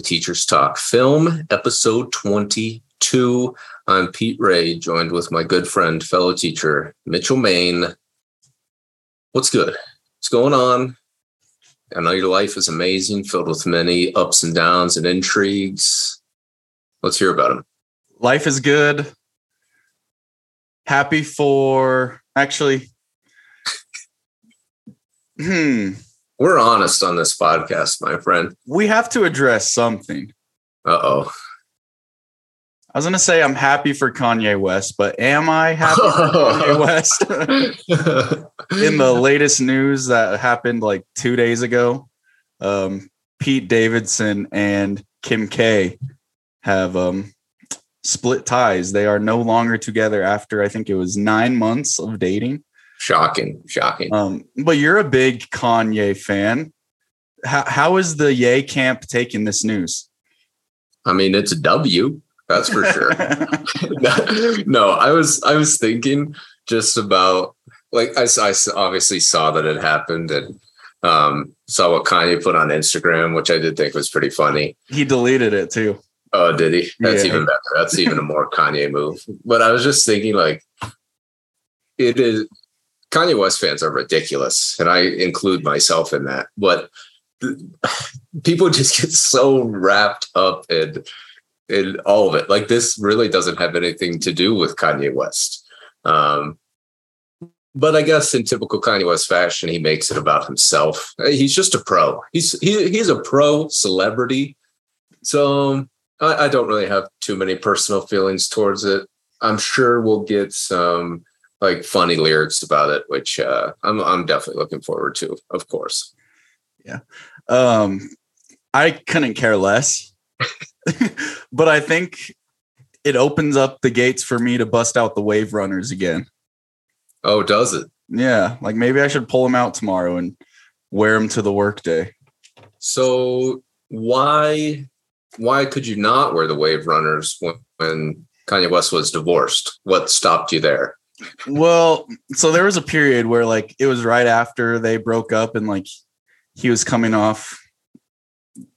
Teachers Talk Film, episode 22. I'm Pete Ray, joined with my good friend, fellow teacher, Mitchell Main. What's good? What's going on? I know your life is amazing, filled with many ups and downs and intrigues. Let's hear about them. Life is good. Happy for actually. Hmm. We're honest on this podcast, my friend. We have to address something. Uh oh. I was going to say I'm happy for Kanye West, but am I happy for Kanye West? In the latest news that happened like two days ago, um, Pete Davidson and Kim K have um, split ties. They are no longer together after I think it was nine months of dating. Shocking, shocking. Um, but you're a big Kanye fan. How, how is the Yay camp taking this news? I mean, it's a W. That's for sure. no, I was I was thinking just about like I, I obviously saw that it happened and um, saw what Kanye put on Instagram, which I did think was pretty funny. He deleted it too. Oh, did he? That's yeah. even better. That's even a more Kanye move. But I was just thinking, like, it is Kanye West fans are ridiculous, and I include myself in that. But people just get so wrapped up in in all of it. Like this really doesn't have anything to do with Kanye West. Um, but I guess in typical Kanye West fashion, he makes it about himself. He's just a pro. He's he, he's a pro celebrity. So I, I don't really have too many personal feelings towards it. I'm sure we'll get some like funny lyrics about it, which uh, I'm I'm definitely looking forward to, of course. Yeah, um, I couldn't care less, but I think it opens up the gates for me to bust out the wave runners again. Oh, does it? Yeah, like maybe I should pull them out tomorrow and wear them to the workday. So why why could you not wear the wave runners when, when Kanye West was divorced? What stopped you there? Well, so there was a period where like it was right after they broke up and like he was coming off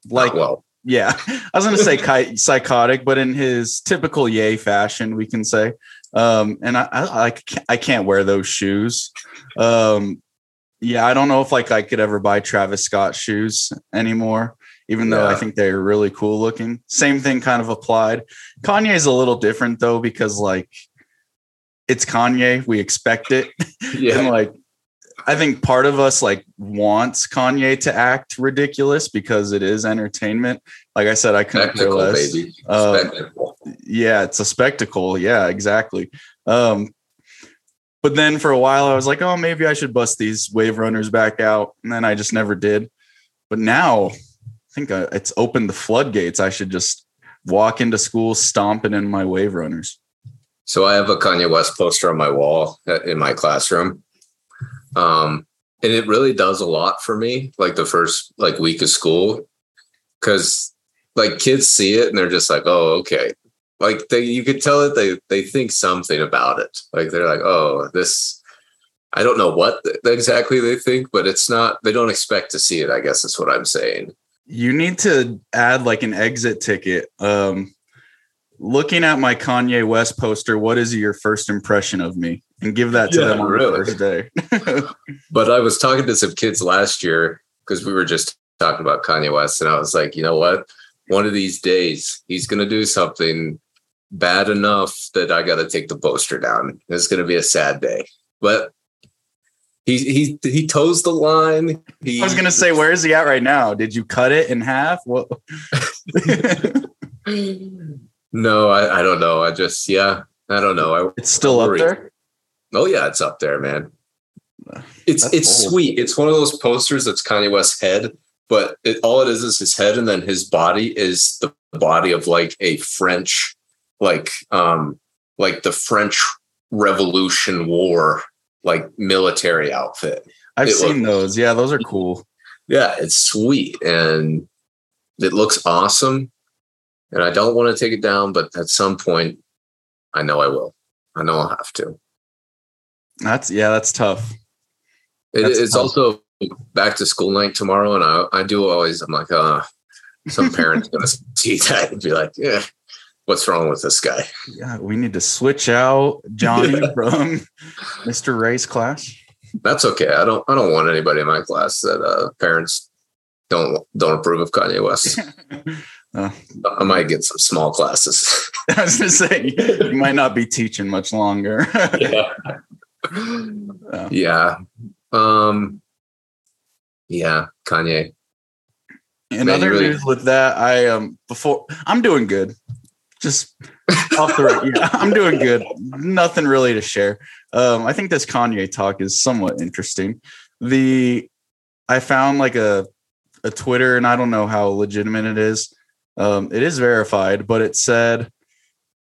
like well. Yeah, I was going to say psychotic, but in his typical Ye fashion, we can say. Um, and I, I, I can't, I can't wear those shoes. Um, yeah, I don't know if like I could ever buy Travis Scott shoes anymore, even though yeah. I think they're really cool looking. Same thing kind of applied. Kanye is a little different though because like it's Kanye. We expect it. Yeah. and like I think part of us like wants Kanye to act ridiculous because it is entertainment. Like I said, I couldn't care less. Um, yeah, it's a spectacle. Yeah, exactly. Um, but then for a while, I was like, oh, maybe I should bust these wave runners back out, and then I just never did. But now, I think uh, it's opened the floodgates. I should just walk into school stomping in my wave runners. So I have a Kanye West poster on my wall in my classroom. Um, and it really does a lot for me, like the first like week of school. Cause like kids see it and they're just like, oh, okay. Like they you could tell that they they think something about it. Like they're like, oh, this I don't know what exactly they think, but it's not they don't expect to see it, I guess is what I'm saying. You need to add like an exit ticket. Um looking at my Kanye West poster, what is your first impression of me? And give that to yeah, them on really. the first day. but I was talking to some kids last year because we were just talking about Kanye West, and I was like, you know what? One of these days, he's going to do something bad enough that I got to take the poster down. It's going to be a sad day, but he he he toes the line. He, I was going to say, where is he at right now? Did you cut it in half? What? No, I, I don't know. I just yeah, I don't know. I, it's still up there. Oh yeah, it's up there, man. It's that's it's sweet. It's one of those posters that's Kanye West's head, but it, all it is is his head, and then his body is the body of like a French, like um, like the French Revolution War, like military outfit. I've it seen those. Yeah, those are cool. Yeah, it's sweet and it looks awesome and I don't want to take it down, but at some point, I know I will. I know I'll have to. That's yeah, that's tough. It, that's it's tough. also back to school night tomorrow, and I I do always I'm like, uh, some parent's to see that and be like, yeah, what's wrong with this guy? Yeah, we need to switch out Johnny from Mr. Ray's class. That's okay. I don't. I don't want anybody in my class that uh, parents don't don't approve of Kanye West. uh, I might get some small classes. I was gonna say you might not be teaching much longer. yeah. Yeah. Um. Yeah, Kanye. In Man, other really- news with that, I um before I'm doing good. Just off the yeah, I'm doing good. Nothing really to share. Um, I think this Kanye talk is somewhat interesting. The I found like a a Twitter, and I don't know how legitimate it is. Um, it is verified, but it said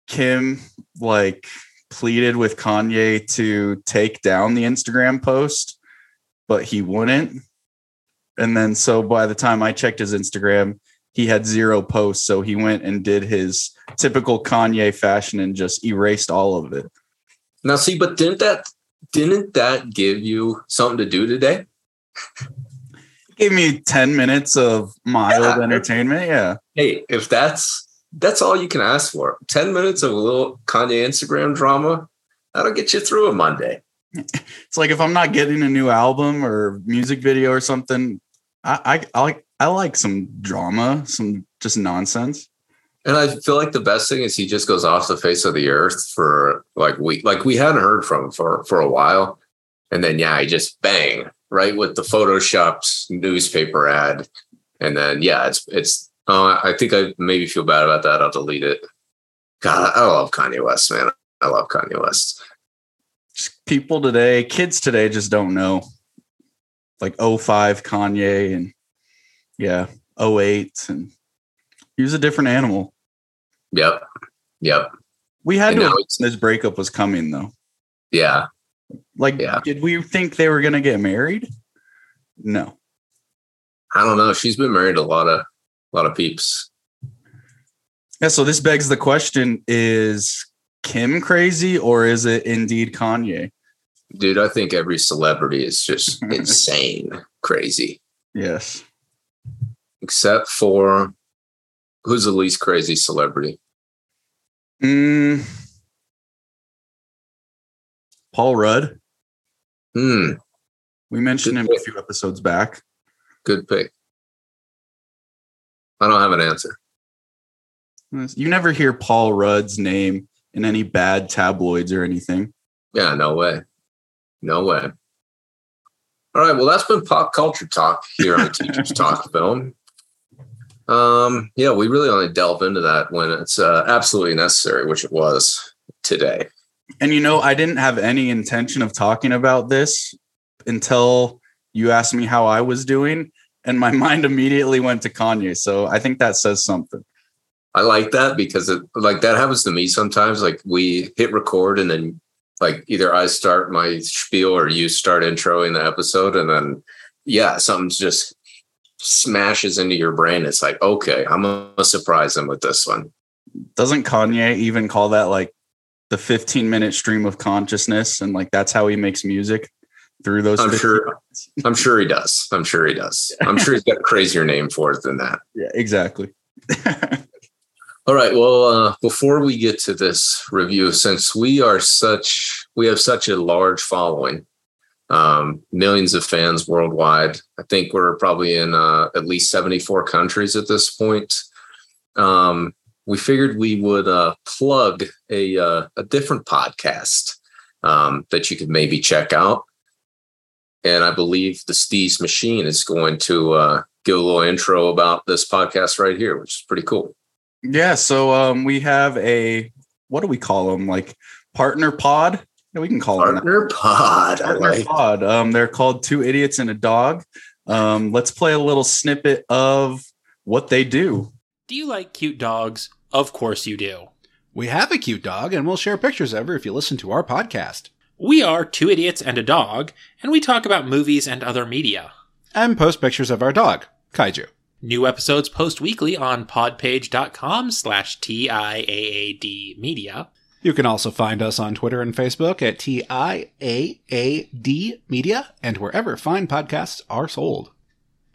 Kim like pleaded with Kanye to take down the Instagram post, but he wouldn't. And then so by the time I checked his Instagram, he had zero posts. So he went and did his typical Kanye fashion and just erased all of it. Now see, but didn't that didn't that give you something to do today? gave me 10 minutes of mild yeah. entertainment. Yeah. Hey, if that's that's all you can ask for. 10 minutes of a little Kanye Instagram drama, that'll get you through a Monday. It's like if I'm not getting a new album or music video or something, I I, I like I like some drama, some just nonsense. And I feel like the best thing is he just goes off the face of the earth for like we like we hadn't heard from him for for a while, and then yeah, he just bang right with the photoshopped newspaper ad, and then yeah, it's it's. Uh, I think I maybe feel bad about that. I'll delete it. God, I love Kanye West, man. I love Kanye West. People today, kids today, just don't know. Like 05 Kanye and yeah, 08 and he was a different animal. Yep. Yep. We had and to this breakup was coming though. Yeah. Like yeah. did we think they were gonna get married? No. I don't know. She's been married a lot of a lot of peeps. Yeah, so this begs the question is Kim crazy or is it indeed Kanye? Dude, I think every celebrity is just insane crazy. Yes. Except for Who's the least crazy celebrity? Mm, Paul Rudd. Hmm. We mentioned Good him pick. a few episodes back. Good pick. I don't have an answer. You never hear Paul Rudd's name in any bad tabloids or anything. Yeah, no way. No way. All right. Well, that's been pop culture talk here on Teachers Talk Film. Um, yeah, we really only delve into that when it's uh, absolutely necessary, which it was today. And you know, I didn't have any intention of talking about this until you asked me how I was doing, and my mind immediately went to Kanye. So I think that says something. I like that because it like that happens to me sometimes. Like we hit record and then like either I start my spiel or you start introing the episode, and then yeah, something's just smashes into your brain. It's like, okay, I'm gonna surprise them with this one. Doesn't Kanye even call that like the 15 minute stream of consciousness? And like that's how he makes music through those. I'm sure. I'm sure he does. I'm sure he does. I'm sure he's got a crazier name for it than that. Yeah, exactly. All right. Well, uh, before we get to this review, since we are such, we have such a large following, um, millions of fans worldwide. I think we're probably in uh, at least 74 countries at this point. Um, we figured we would uh, plug a, uh, a different podcast um, that you could maybe check out. And I believe the Steez Machine is going to uh, give a little intro about this podcast right here, which is pretty cool. Yeah. So um, we have a, what do we call them? Like partner pod yeah, we can call partner them pod. Partner like. pod. Um, they're called Two Idiots and a Dog. Um, let's play a little snippet of what they do. Do you like cute dogs? Of course you do. We have a cute dog, and we'll share pictures of her if you listen to our podcast. We are Two Idiots and a Dog, and we talk about movies and other media. And post pictures of our dog, Kaiju. New episodes post weekly on podpage.com slash TIAAD media. You can also find us on Twitter and Facebook at TIAAD Media and wherever fine podcasts are sold.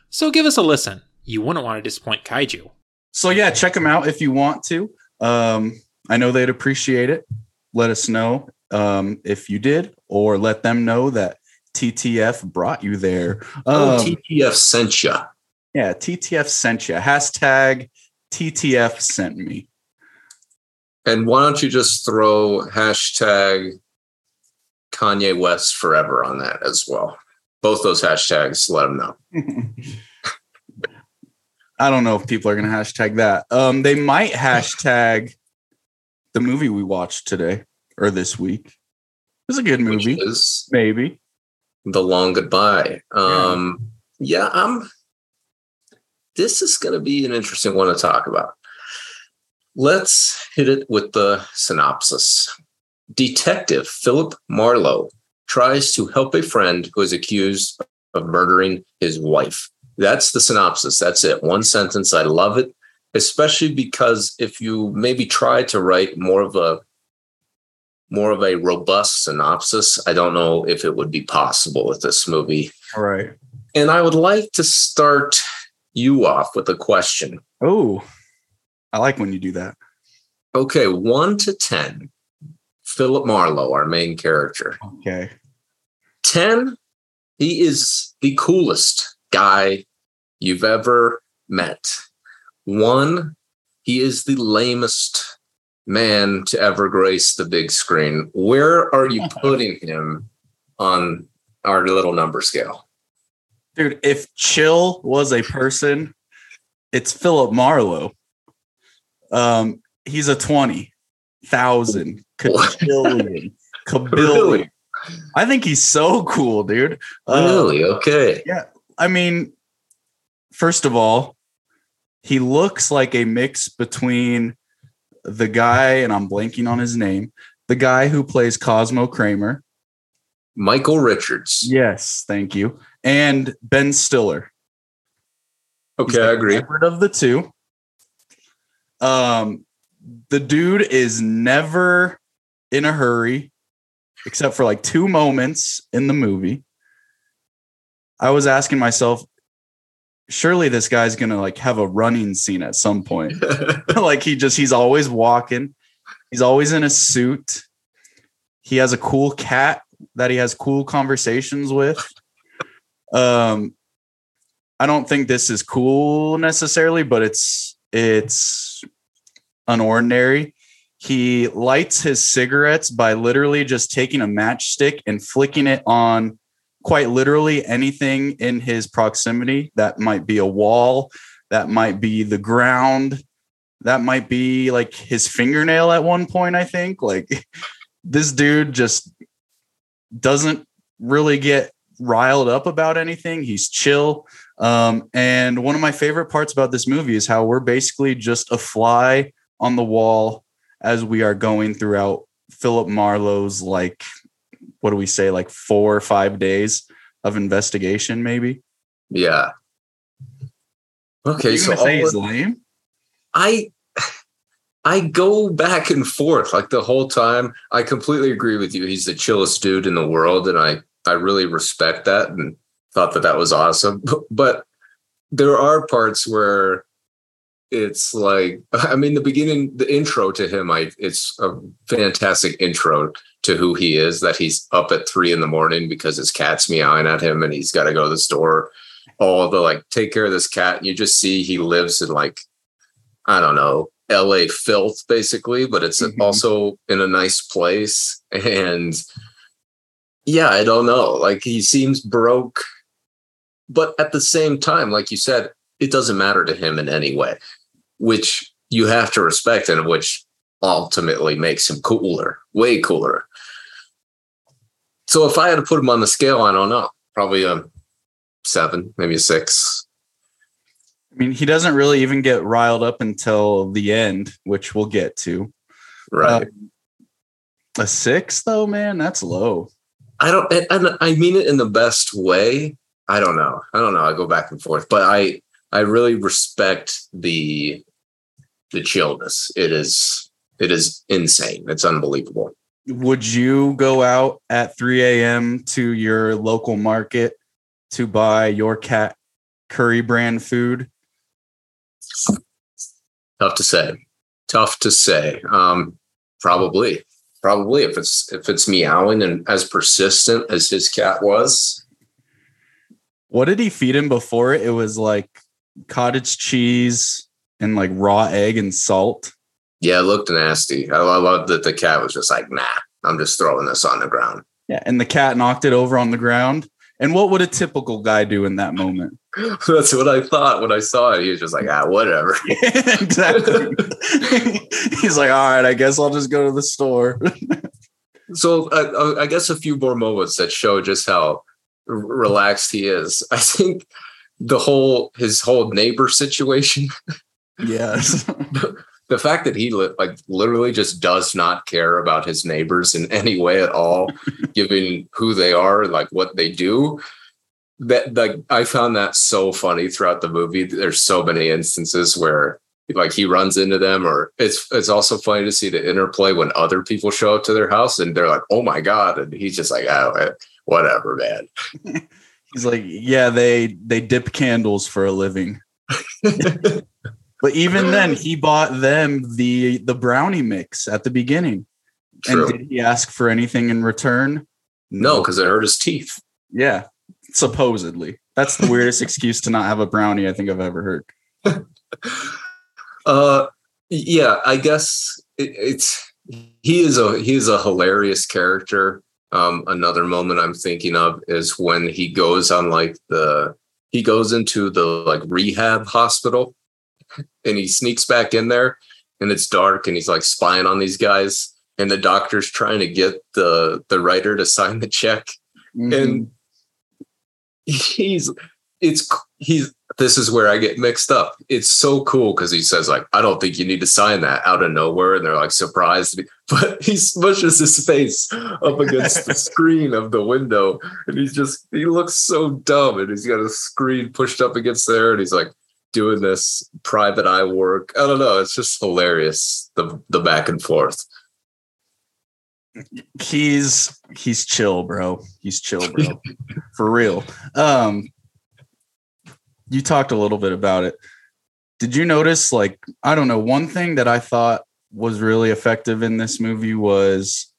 So give us a listen. You wouldn't want to disappoint Kaiju. So yeah, check them out if you want to. Um, I know they'd appreciate it. Let us know um, if you did, or let them know that TTF brought you there. oh, um, TTF sent you. Yeah, TTF sent you. Hashtag TTF sent me. And why don't you just throw hashtag Kanye West forever on that as well? Both those hashtags, let them know. I don't know if people are going to hashtag that. Um, they might hashtag the movie we watched today or this week. It's a good movie. Maybe the long goodbye. Um, yeah. yeah, I'm. This is going to be an interesting one to talk about. Let's hit it with the synopsis. Detective Philip Marlowe tries to help a friend who is accused of murdering his wife. That's the synopsis. That's it. One sentence. I love it, especially because if you maybe try to write more of a more of a robust synopsis, I don't know if it would be possible with this movie. All right. And I would like to start you off with a question. Oh, I like when you do that. Okay, one to 10. Philip Marlowe, our main character. Okay. 10, he is the coolest guy you've ever met. One, he is the lamest man to ever grace the big screen. Where are you putting him on our little number scale? Dude, if chill was a person, it's Philip Marlowe. Um, he's a 20,000 kabillion. Really? I think he's so cool, dude. Really? Uh, okay. Yeah. I mean, first of all, he looks like a mix between the guy, and I'm blanking on his name, the guy who plays Cosmo Kramer. Michael Richards. Yes, thank you. And Ben Stiller. Okay, I agree. Of the two. Um, the dude is never in a hurry, except for like two moments in the movie. I was asking myself, surely this guy's gonna like have a running scene at some point. like he just he's always walking, he's always in a suit. He has a cool cat that he has cool conversations with. Um, I don't think this is cool necessarily, but it's it's unordinary. He lights his cigarettes by literally just taking a matchstick and flicking it on quite literally anything in his proximity. That might be a wall, that might be the ground, that might be like his fingernail at one point, I think. Like this dude just doesn't really get riled up about anything. He's chill. Um, and one of my favorite parts about this movie is how we're basically just a fly on the wall as we are going throughout Philip Marlowe's like what do we say like four or five days of investigation maybe? Yeah. Okay so say he's lame? I i go back and forth like the whole time. I completely agree with you. He's the chillest dude in the world and i i really respect that and thought that that was awesome. But there are parts where it's like i mean the beginning the intro to him i it's a fantastic intro to who he is that he's up at three in the morning because his cat's meowing at him and he's got to go to the store all the like take care of this cat and you just see he lives in like i don't know la filth basically but it's mm-hmm. also in a nice place and yeah i don't know like he seems broke but at the same time like you said it doesn't matter to him in any way which you have to respect and which ultimately makes him cooler, way cooler. So if I had to put him on the scale, I don't know, probably a seven, maybe a six. I mean, he doesn't really even get riled up until the end, which we'll get to. Right. Um, a six, though, man, that's low. I don't, and I mean it in the best way. I don't know. I don't know. I go back and forth, but I, I really respect the the chillness. It is it is insane. It's unbelievable. Would you go out at 3 a.m. to your local market to buy your cat curry brand food? Tough to say. Tough to say. Um, probably, probably if it's if it's meowing and as persistent as his cat was. What did he feed him before? It was like cottage cheese and like raw egg and salt. Yeah, it looked nasty. I, I love that the cat was just like, nah, I'm just throwing this on the ground. Yeah, and the cat knocked it over on the ground. And what would a typical guy do in that moment? That's what I thought when I saw it. He was just like, ah, whatever. exactly. He's like, all right, I guess I'll just go to the store. so I, I, guess a few more moments that show just how relaxed he is. I think the whole his whole neighbor situation. Yes. The fact that he li- like literally just does not care about his neighbors in any way at all, given who they are and like what they do. That like I found that so funny throughout the movie. There's so many instances where like he runs into them, or it's it's also funny to see the interplay when other people show up to their house and they're like, "Oh my god," and he's just like, "Oh, eh, whatever, man." he's like, "Yeah, they they dip candles for a living." But even then, he bought them the the brownie mix at the beginning. True. And did he ask for anything in return? No, because it hurt his teeth. Yeah, supposedly. That's the weirdest excuse to not have a brownie I think I've ever heard. uh, yeah, I guess it, it's he is a he is a hilarious character. Um, another moment I'm thinking of is when he goes on like the he goes into the like rehab hospital and he sneaks back in there and it's dark and he's like spying on these guys and the doctor's trying to get the the writer to sign the check mm-hmm. and he's it's he's this is where I get mixed up. It's so cool because he says like, "I don't think you need to sign that" out of nowhere, and they're like surprised. But he smushes his face up against the screen of the window, and he's just he looks so dumb, and he's got a screen pushed up against there, and he's like, doing this private eye work. I don't know. It's just hilarious the the back and forth. He's he's chill, bro. He's chill, bro. For real. Um you talked a little bit about it. Did you notice like I don't know, one thing that I thought was really effective in this movie was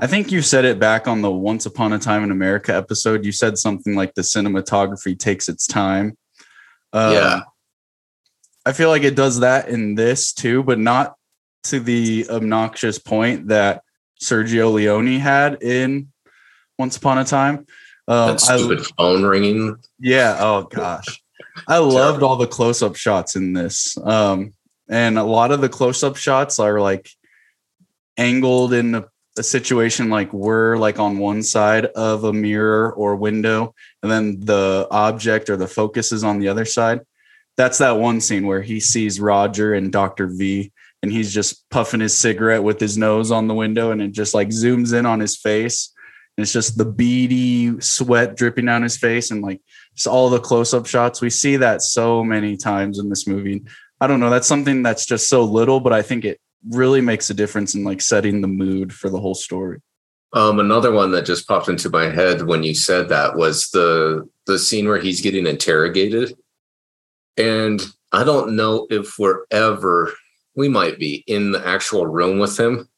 I think you said it back on the Once Upon a Time in America episode. You said something like the cinematography takes its time. Um, yeah. I feel like it does that in this too, but not to the obnoxious point that Sergio Leone had in Once Upon a Time. Um, that stupid I, phone ringing. Yeah. Oh gosh, I loved all the close-up shots in this, um, and a lot of the close-up shots are like angled in a, a situation like we're like on one side of a mirror or window, and then the object or the focus is on the other side that's that one scene where he sees Roger and Dr. V and he's just puffing his cigarette with his nose on the window and it just like zooms in on his face. And it's just the beady sweat dripping down his face and like just all the close-up shots. We see that so many times in this movie. I don't know, that's something that's just so little, but I think it really makes a difference in like setting the mood for the whole story. Um, another one that just popped into my head when you said that was the the scene where he's getting interrogated and I don't know if we're ever, we might be in the actual room with him.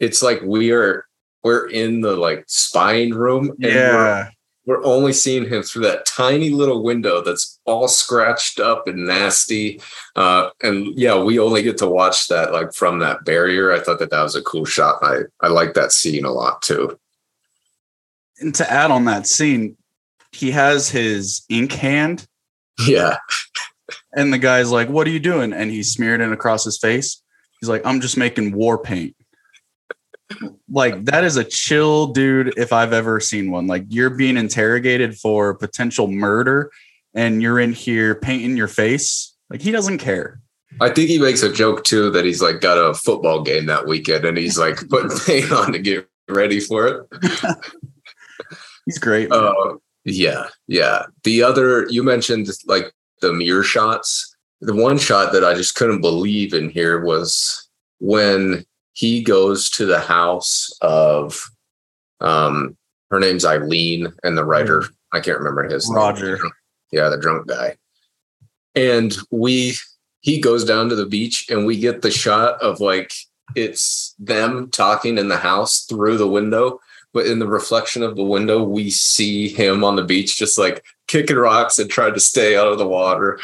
It's like we are, we're in the like spying room. And yeah. We're, we're only seeing him through that tiny little window that's all scratched up and nasty. Uh, and yeah, we only get to watch that like from that barrier. I thought that that was a cool shot. I, I like that scene a lot too. And to add on that scene, he has his ink hand. Yeah. And the guy's like, What are you doing? And he smeared it across his face. He's like, I'm just making war paint. like, that is a chill dude if I've ever seen one. Like, you're being interrogated for potential murder and you're in here painting your face. Like, he doesn't care. I think he makes a joke too that he's like got a football game that weekend and he's like putting paint on to get ready for it. he's great. Uh, yeah, yeah. The other you mentioned like the mirror shots. The one shot that I just couldn't believe in here was when he goes to the house of um her name's Eileen and the writer. I can't remember his Roger. Name. Yeah, the drunk guy. And we he goes down to the beach and we get the shot of like it's them talking in the house through the window but in the reflection of the window we see him on the beach just like kicking rocks and trying to stay out of the water.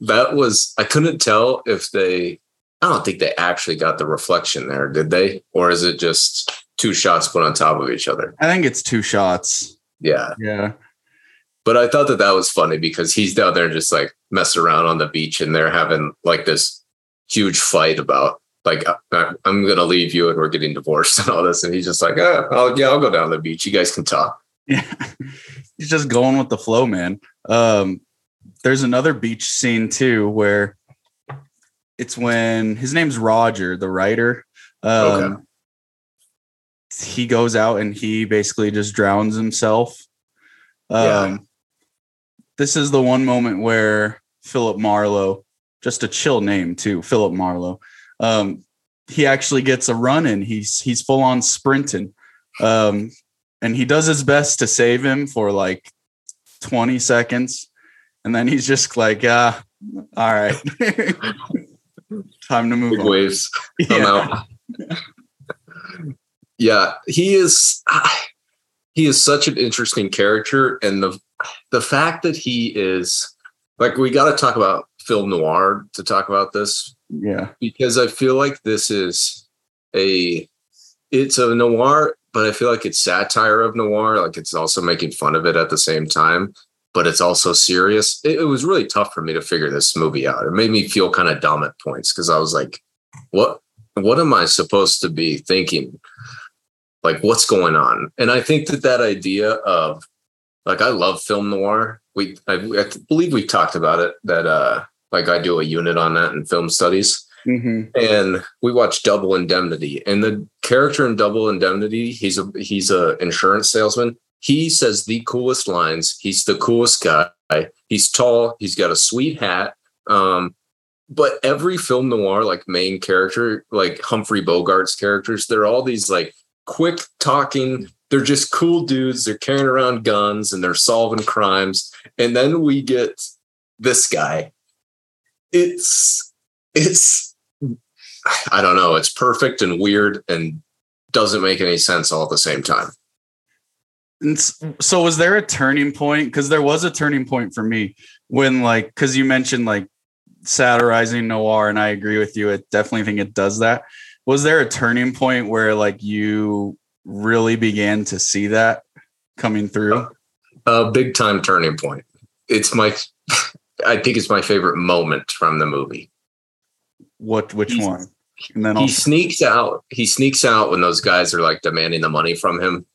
That was i couldn't tell if they i don't think they actually got the reflection there did they? Or is it just two shots put on top of each other? I think it's two shots. Yeah. Yeah. But I thought that that was funny because he's down there just like messing around on the beach and they're having like this huge fight about like uh, I'm gonna leave you and we're getting divorced and all this, and he's just like, oh, I'll, yeah, I'll go down to the beach. You guys can talk. Yeah, he's just going with the flow, man. Um, there's another beach scene too where it's when his name's Roger, the writer. Um, okay. He goes out and he basically just drowns himself. Um, yeah this is the one moment where Philip Marlowe, just a chill name too, Philip Marlowe. Um, he actually gets a run in. He's he's full on sprinting. Um, and he does his best to save him for like 20 seconds. And then he's just like, ah, all right. Time to move Big on. Waves. Yeah. yeah, he is he is such an interesting character. And the the fact that he is like we got to talk about film noir to talk about this yeah because i feel like this is a it's a noir but i feel like it's satire of noir like it's also making fun of it at the same time but it's also serious it, it was really tough for me to figure this movie out it made me feel kind of dumb at points because i was like what what am i supposed to be thinking like what's going on and i think that that idea of like I love film noir. We I, I believe we talked about it that uh like I do a unit on that in film studies. Mm-hmm. And we watched Double Indemnity, and the character in Double Indemnity, he's a he's a insurance salesman. He says the coolest lines. He's the coolest guy. He's tall. He's got a sweet hat. Um, but every film noir, like main character, like Humphrey Bogart's characters, they're all these like quick talking they're just cool dudes. They're carrying around guns and they're solving crimes. And then we get this guy. It's it's I don't know. It's perfect and weird and doesn't make any sense all at the same time. And so was there a turning point? Because there was a turning point for me when like because you mentioned like satirizing noir, and I agree with you. I definitely think it does that. Was there a turning point where like you really began to see that coming through? A big time turning point. It's my, I think it's my favorite moment from the movie. What? Which He's, one? And then he also- sneaks out. He sneaks out when those guys are like demanding the money from him.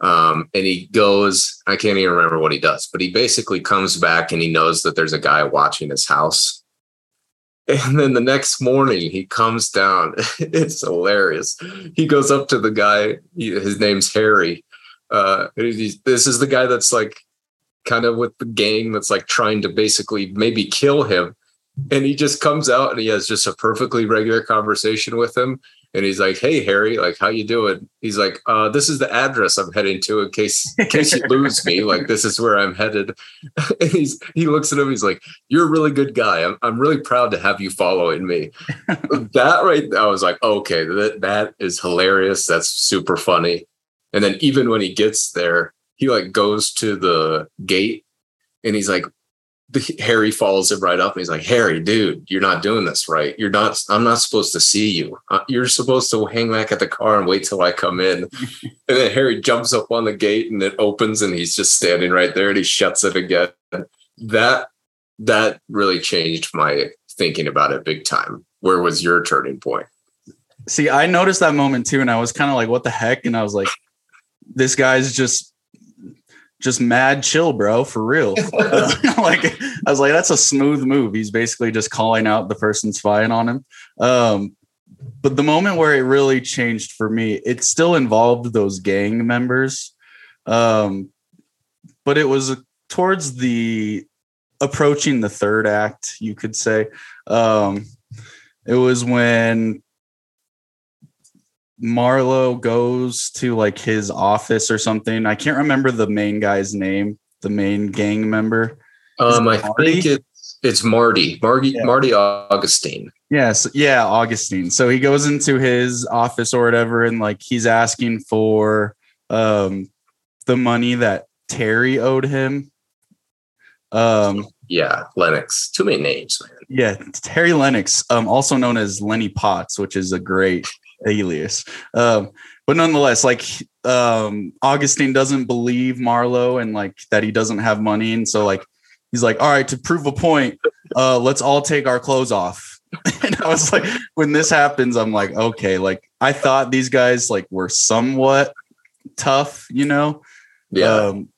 Um, and he goes. I can't even remember what he does, but he basically comes back and he knows that there's a guy watching his house and then the next morning he comes down. it's hilarious. He goes up to the guy. He, his name's Harry. Uh, this is the guy that's like kind of with the gang that's like trying to basically maybe kill him. And he just comes out and he has just a perfectly regular conversation with him and he's like, "Hey Harry, like how you doing?" He's like, uh, "This is the address I'm heading to in case in case you lose me. Like this is where I'm headed." and he's he looks at him. He's like, "You're a really good guy. I'm I'm really proud to have you following me." that right, I was like, "Okay, that that is hilarious. That's super funny." And then even when he gets there, he like goes to the gate and he's like, Harry follows him right up and he's like, Harry, dude, you're not doing this right. You're not, I'm not supposed to see you. Uh, you're supposed to hang back at the car and wait till I come in. and then Harry jumps up on the gate and it opens and he's just standing right there and he shuts it again. That, that really changed my thinking about it big time. Where was your turning point? See, I noticed that moment too. And I was kind of like, what the heck? And I was like, this guy's just just mad chill, bro, for real. uh, like I was like, that's a smooth move. He's basically just calling out the person spying on him. Um, but the moment where it really changed for me, it still involved those gang members. Um, but it was towards the approaching the third act, you could say. Um, it was when Marlowe goes to like his office or something. I can't remember the main guy's name, the main gang member. Um, I think it's it's Marty, Marty, yeah. Marty Augustine. Yes, yeah, Augustine. So he goes into his office or whatever, and like he's asking for um the money that Terry owed him. Um, yeah, Lennox. Too many names, man. Yeah, Terry Lennox, um, also known as Lenny Potts, which is a great alias. Um, but nonetheless, like um, Augustine doesn't believe Marlowe and like that he doesn't have money, and so like he's like, all right, to prove a point, uh, let's all take our clothes off. and I was like, when this happens, I'm like, okay, like I thought these guys like were somewhat tough, you know? Yeah. Um,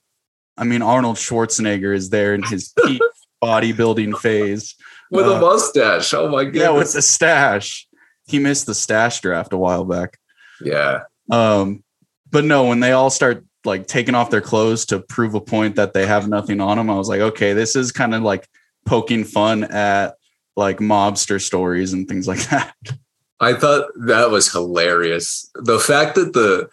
I mean, Arnold Schwarzenegger is there in his peak bodybuilding phase with uh, a mustache. Oh my god! Yeah, with the stash. He missed the stash draft a while back. Yeah. Um, but no, when they all start like taking off their clothes to prove a point that they have nothing on them, I was like, okay, this is kind of like poking fun at like mobster stories and things like that. I thought that was hilarious. The fact that the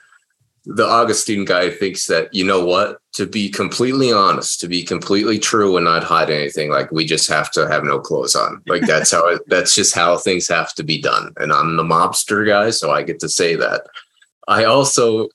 the Augustine guy thinks that, you know what, to be completely honest, to be completely true and not hide anything, like we just have to have no clothes on. Like that's how it, that's just how things have to be done. And I'm the mobster guy, so I get to say that. I also,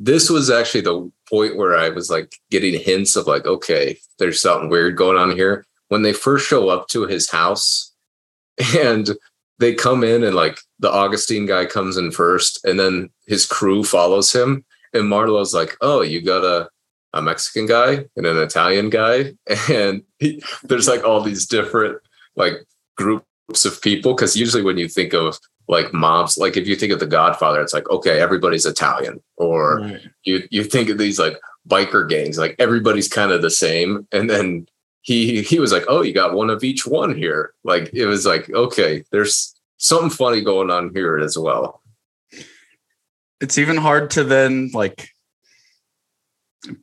this was actually the point where I was like getting hints of like, okay, there's something weird going on here. When they first show up to his house and they come in and like the Augustine guy comes in first and then his crew follows him. And Marlowe's like, oh, you got a, a Mexican guy and an Italian guy. And he, there's like all these different like groups of people. Cause usually when you think of like mobs, like if you think of the Godfather, it's like, okay, everybody's Italian. Or right. you you think of these like biker gangs, like everybody's kind of the same. And then he he was like, "Oh, you got one of each one here." Like it was like, okay, there's something funny going on here as well. It's even hard to then like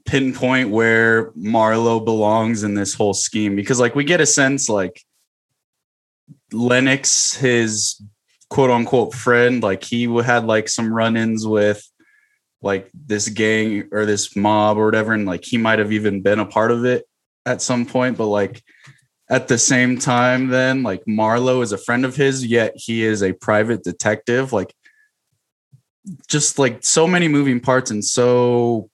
pinpoint where Marlowe belongs in this whole scheme because like we get a sense like Lennox, his quote unquote friend, like he had like some run-ins with like this gang or this mob or whatever, and like he might have even been a part of it at some point, but like at the same time, then like Marlowe is a friend of his, yet he is a private detective. Like just like so many moving parts and so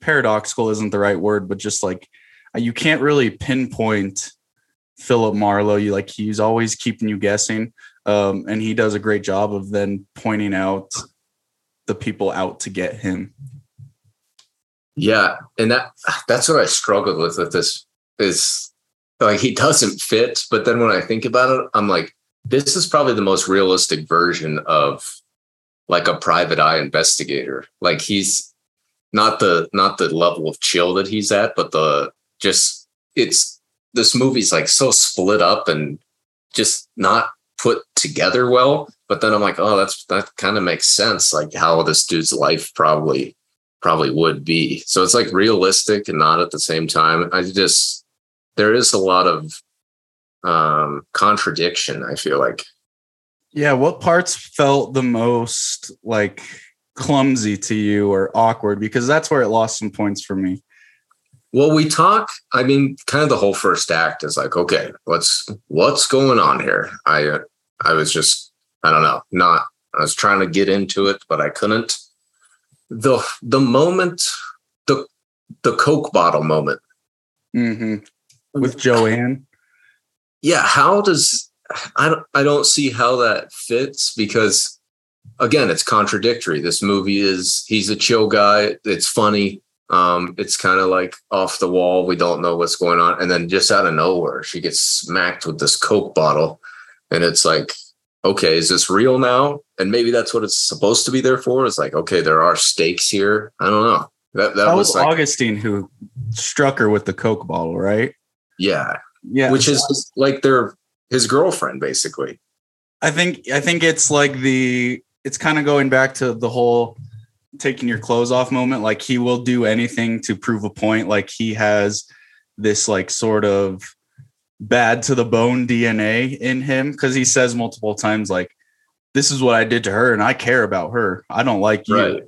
paradoxical isn't the right word, but just like you can't really pinpoint Philip Marlowe. You like he's always keeping you guessing. Um, and he does a great job of then pointing out the people out to get him. Yeah, and that that's what I struggled with with this is like he doesn't fit, but then when I think about it, I'm like, this is probably the most realistic version of like a private eye investigator. Like he's not the not the level of chill that he's at, but the just it's this movie's like so split up and just not put together well. But then I'm like, oh, that's that kind of makes sense, like how this dude's life probably probably would be. So it's like realistic and not at the same time. I just there is a lot of um contradiction, I feel like. Yeah, what parts felt the most like clumsy to you or awkward because that's where it lost some points for me. Well, we talk, I mean, kind of the whole first act is like, okay, what's what's going on here? I I was just I don't know, not I was trying to get into it, but I couldn't the the moment the the coke bottle moment. Mm-hmm. with joanne? Yeah how does i don't i don't see how that fits because again it's contradictory. This movie is he's a chill guy. It's funny. Um it's kind of like off the wall. We don't know what's going on. And then just out of nowhere she gets smacked with this coke bottle. And it's like okay, is this real now? And maybe that's what it's supposed to be there for. It's like, okay, there are stakes here. I don't know. That, that, that was, was like, Augustine who struck her with the Coke bottle, right? Yeah. Yeah. Which is like their his girlfriend, basically. I think I think it's like the it's kind of going back to the whole taking your clothes off moment. Like he will do anything to prove a point. Like he has this like sort of bad to the bone DNA in him because he says multiple times like, "This is what I did to her, and I care about her. I don't like you." Right.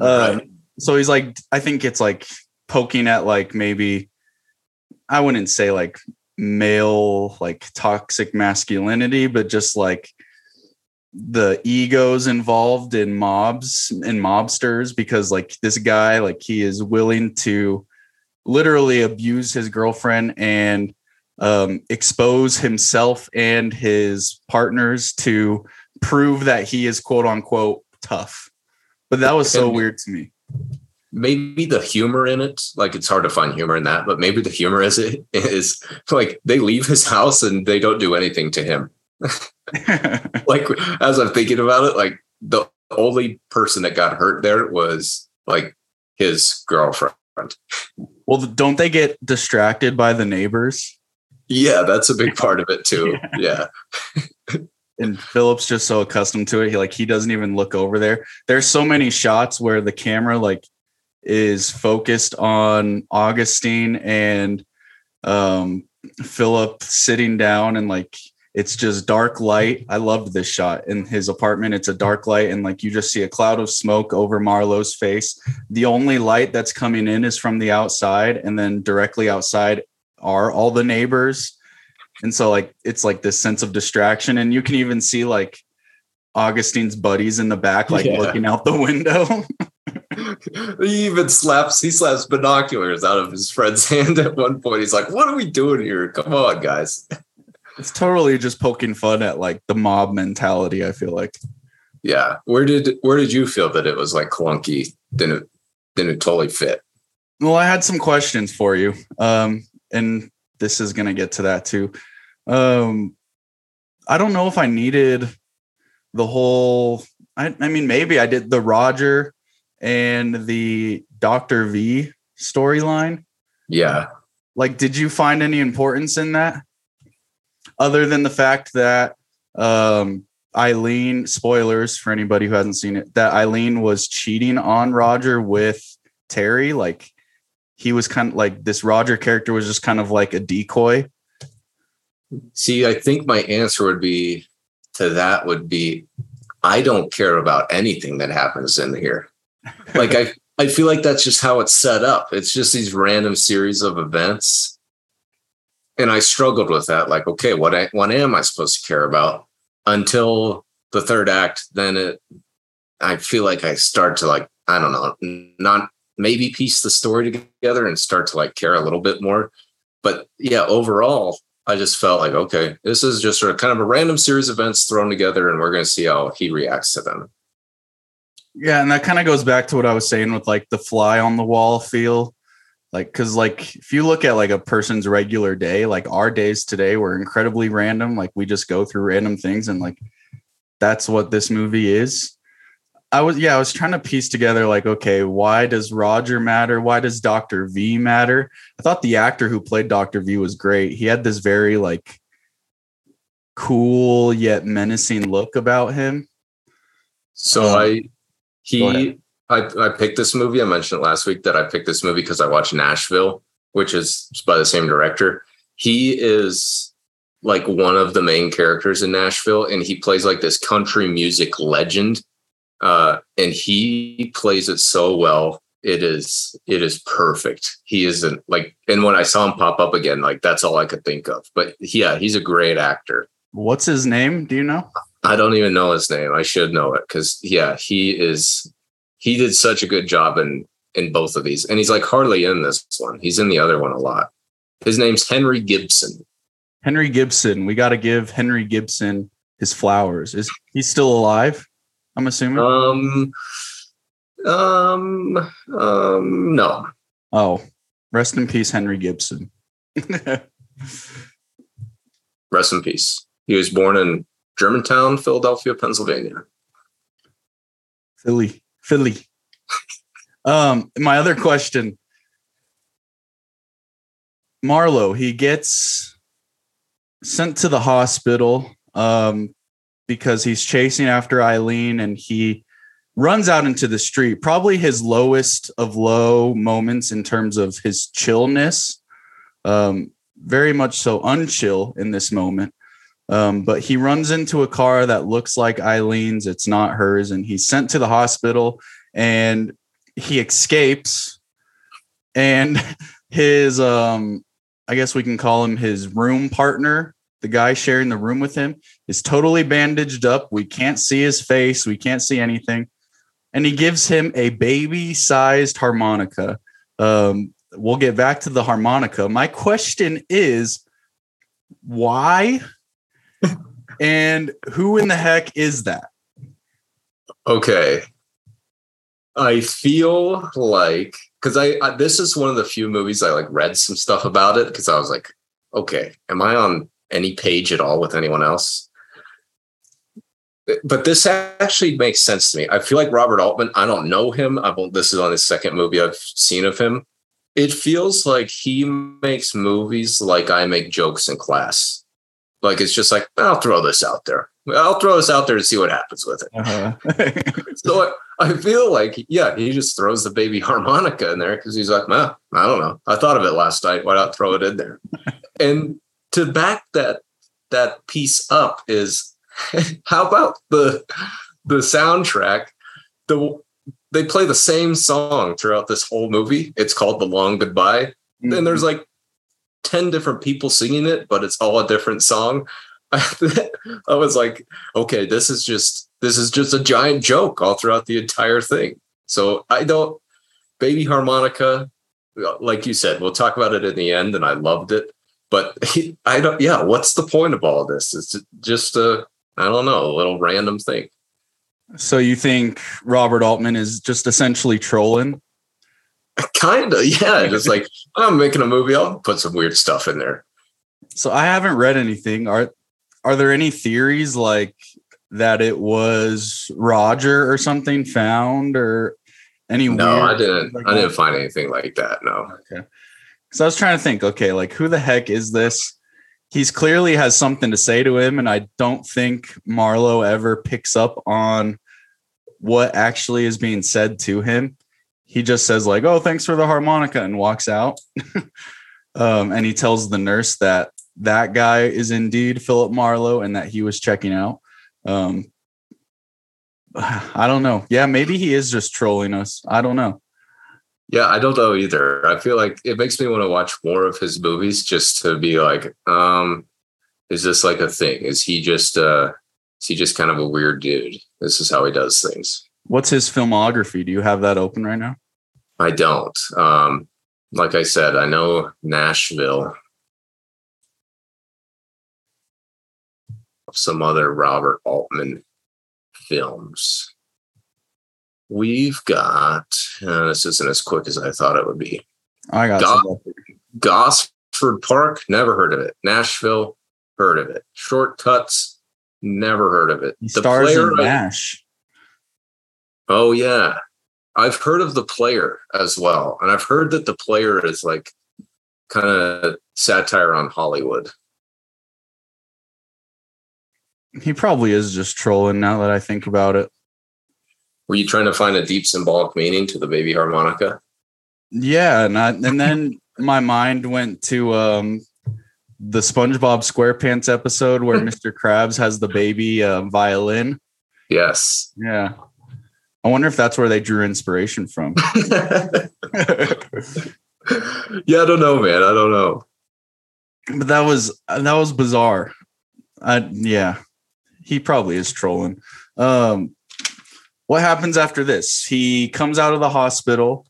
Uh, right. So he's like, I think it's like poking at like maybe I wouldn't say like male like toxic masculinity, but just like the egos involved in mobs and mobsters because like this guy like he is willing to literally abuse his girlfriend and um, expose himself and his partners to prove that he is quote unquote tough but that was so and weird to me maybe the humor in it like it's hard to find humor in that but maybe the humor is it is like they leave his house and they don't do anything to him like as I'm thinking about it, like the only person that got hurt there was like his girlfriend. Well, don't they get distracted by the neighbors? Yeah, that's a big part of it too. yeah. yeah. And Philip's just so accustomed to it. He like he doesn't even look over there. There's so many shots where the camera like is focused on Augustine and um Philip sitting down and like it's just dark light. I loved this shot in his apartment. It's a dark light, and like you just see a cloud of smoke over Marlowe's face. The only light that's coming in is from the outside, and then directly outside are all the neighbors. And so, like, it's like this sense of distraction. And you can even see like Augustine's buddies in the back, like yeah. looking out the window. he even slaps he slaps binoculars out of his friend's hand at one point. He's like, What are we doing here? Come on, guys. It's totally just poking fun at like the mob mentality. I feel like. Yeah, where did where did you feel that it was like clunky? Didn't didn't totally fit? Well, I had some questions for you, um, and this is gonna get to that too. Um, I don't know if I needed the whole. I, I mean, maybe I did the Roger and the Doctor V storyline. Yeah. Like, did you find any importance in that? other than the fact that um, Eileen, spoilers for anybody who hasn't seen it, that Eileen was cheating on Roger with Terry. Like he was kind of like this Roger character was just kind of like a decoy. See, I think my answer would be to that would be I don't care about anything that happens in here. Like I I feel like that's just how it's set up. It's just these random series of events and I struggled with that. Like, okay, what I, what am I supposed to care about until the third act? Then it, I feel like I start to like, I don't know, not maybe piece the story together and start to like care a little bit more. But yeah, overall, I just felt like, okay, this is just sort of kind of a random series of events thrown together, and we're going to see how he reacts to them. Yeah, and that kind of goes back to what I was saying with like the fly on the wall feel. Like because like if you look at like a person's regular day like our days today were incredibly random. Like we just go through random things and like that's what this movie is i was yeah i was trying to piece together like okay why does roger matter why does dr v matter i thought the actor who played dr v was great he had this very like cool yet menacing look about him so um, i he I, I picked this movie. I mentioned it last week that I picked this movie because I watched Nashville, which is by the same director. He is like one of the main characters in Nashville, and he plays like this country music legend. Uh, and he plays it so well. It is it is perfect. He isn't like, and when I saw him pop up again, like that's all I could think of. But yeah, he's a great actor. What's his name? Do you know? I don't even know his name. I should know it because yeah, he is he did such a good job in in both of these, and he's like hardly in this one. He's in the other one a lot. His name's Henry Gibson. Henry Gibson. We got to give Henry Gibson his flowers. Is he still alive? I'm assuming. Um. Um. Um. No. Oh, rest in peace, Henry Gibson. rest in peace. He was born in Germantown, Philadelphia, Pennsylvania. Philly. Philly. um, my other question. Marlowe, he gets sent to the hospital um, because he's chasing after Eileen and he runs out into the street. Probably his lowest of low moments in terms of his chillness. Um, very much so unchill in this moment. Um, but he runs into a car that looks like Eileen's. It's not hers. And he's sent to the hospital and he escapes. And his um I guess we can call him his room partner, the guy sharing the room with him, is totally bandaged up. We can't see his face, we can't see anything. And he gives him a baby sized harmonica. Um, we'll get back to the harmonica. My question is why and who in the heck is that? Okay. I feel like because I, I, this is one of the few movies I like read some stuff about it because I was like, okay, am I on any page at all with anyone else? But this actually makes sense to me. I feel like Robert Altman. I don't know him. I won't, this is on his second movie I've seen of him. It feels like he makes movies like I make jokes in class. Like it's just like I'll throw this out there. I'll throw this out there to see what happens with it. Uh-huh. so I feel like, yeah, he just throws the baby harmonica in there because he's like, man, I don't know. I thought of it last night. Why not throw it in there? and to back that that piece up is how about the the soundtrack? The they play the same song throughout this whole movie. It's called The Long Goodbye. Mm-hmm. And there's like 10 different people singing it, but it's all a different song. I was like, okay, this is just this is just a giant joke all throughout the entire thing. So I don't baby harmonica, like you said, we'll talk about it in the end, and I loved it. But he, I don't. Yeah, what's the point of all this? It's just a I don't know, a little random thing. So you think Robert Altman is just essentially trolling? Kind of, yeah. Just like I'm making a movie, I'll put some weird stuff in there. So I haven't read anything. Are are there any theories like that it was Roger or something found or any? No, I didn't. Like I didn't find anything like that. No. Okay. So I was trying to think. Okay, like who the heck is this? He's clearly has something to say to him, and I don't think Marlowe ever picks up on what actually is being said to him. He just says like, "Oh, thanks for the harmonica," and walks out. um, and he tells the nurse that that guy is indeed Philip Marlowe and that he was checking out. Um, I don't know. Yeah, maybe he is just trolling us. I don't know. Yeah, I don't know either. I feel like it makes me want to watch more of his movies just to be like, um, is this like a thing? Is he just uh is he just kind of a weird dude? This is how he does things. What's his filmography? Do you have that open right now? I don't. Um, like I said, I know Nashville some other Robert Altman films. We've got, uh, this isn't as quick as I thought it would be. I got Go- Gosford Park, never heard of it. Nashville, heard of it. Short Cuts, never heard of it. He the stars player in Nash. Oh yeah, I've heard of the player as well, and I've heard that the player is like kind of satire on Hollywood. He probably is just trolling now that I think about it. Were you trying to find a deep symbolic meaning to the baby harmonica? Yeah, and I, and then my mind went to um, the SpongeBob SquarePants episode where Mr. Krabs has the baby uh, violin. Yes. Yeah. I wonder if that's where they drew inspiration from. yeah, I don't know, man. I don't know. But that was that was bizarre. I yeah he probably is trolling. Um, what happens after this? He comes out of the hospital.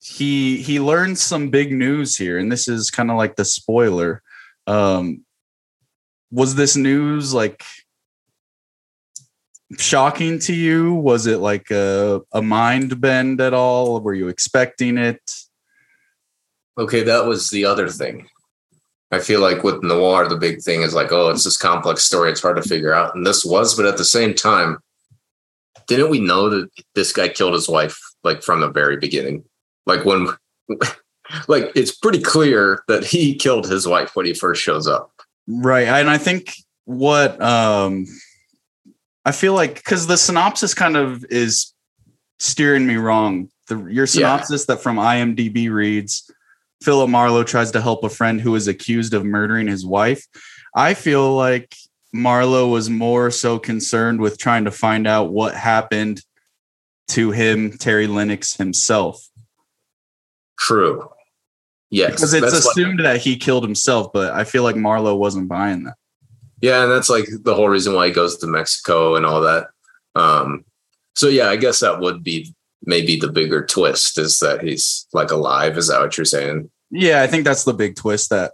He he learns some big news here, and this is kind of like the spoiler. Um, was this news like shocking to you? Was it like a, a mind bend at all? Were you expecting it? Okay, that was the other thing. I feel like with noir, the big thing is like, oh, it's this complex story. It's hard to figure out. And this was, but at the same time, didn't we know that this guy killed his wife like from the very beginning? Like when, like it's pretty clear that he killed his wife when he first shows up. Right. And I think what, um, I feel like because the synopsis kind of is steering me wrong. The your synopsis yeah. that from IMDb reads Philip Marlowe tries to help a friend who is accused of murdering his wife. I feel like Marlowe was more so concerned with trying to find out what happened to him, Terry Lennox himself. True. Yes, because it's assumed that he killed himself, but I feel like Marlowe wasn't buying that. Yeah, and that's like the whole reason why he goes to Mexico and all that. Um, so yeah, I guess that would be maybe the bigger twist is that he's like alive. Is that what you're saying? Yeah, I think that's the big twist that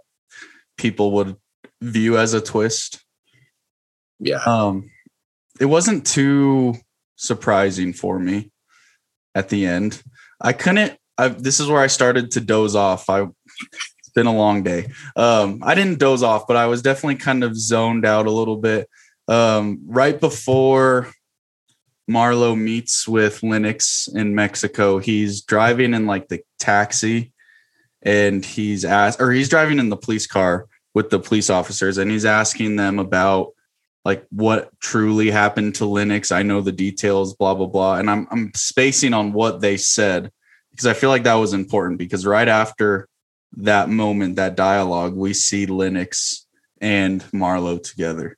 people would view as a twist. Yeah. Um, it wasn't too surprising for me at the end. I couldn't I, this is where I started to doze off. I it's been a long day. Um, I didn't doze off, but I was definitely kind of zoned out a little bit. Um, right before Marlowe meets with Lennox in Mexico, he's driving in like the taxi and he's asked or he's driving in the police car with the police officers and he's asking them about like what truly happened to Lennox. I know the details, blah blah blah. And I'm I'm spacing on what they said because I feel like that was important because right after that moment, that dialogue, we see Lennox and Marlowe together.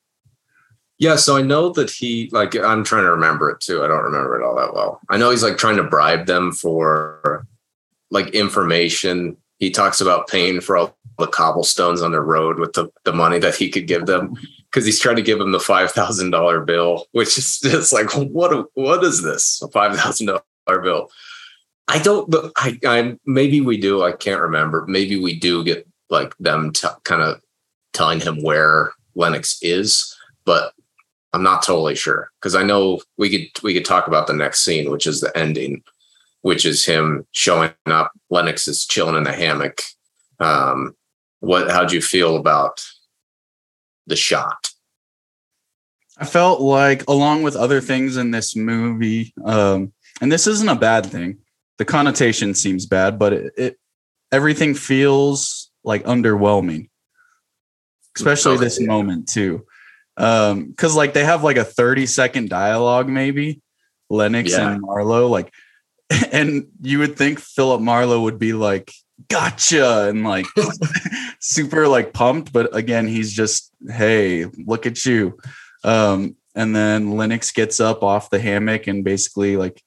Yeah, so I know that he like I'm trying to remember it too. I don't remember it all that well. I know he's like trying to bribe them for like information. He talks about paying for all the cobblestones on the road with the, the money that he could give them because he's trying to give him the five thousand dollar bill, which is just like what what is this? A five thousand dollar bill. I don't, but I, I maybe we do. I can't remember. Maybe we do get like them t- kind of telling him where Lennox is, but I'm not totally sure because I know we could we could talk about the next scene, which is the ending, which is him showing up. Lennox is chilling in the hammock. Um, what? How'd you feel about the shot? I felt like, along with other things in this movie, um, and this isn't a bad thing the connotation seems bad, but it, it everything feels like underwhelming, especially this moment too. Um, because like they have like a 30 second dialogue, maybe Lennox yeah. and Marlowe, like, and you would think Philip Marlowe would be like, gotcha, and like super like pumped, but again, he's just, hey, look at you. Um, and then Lennox gets up off the hammock and basically like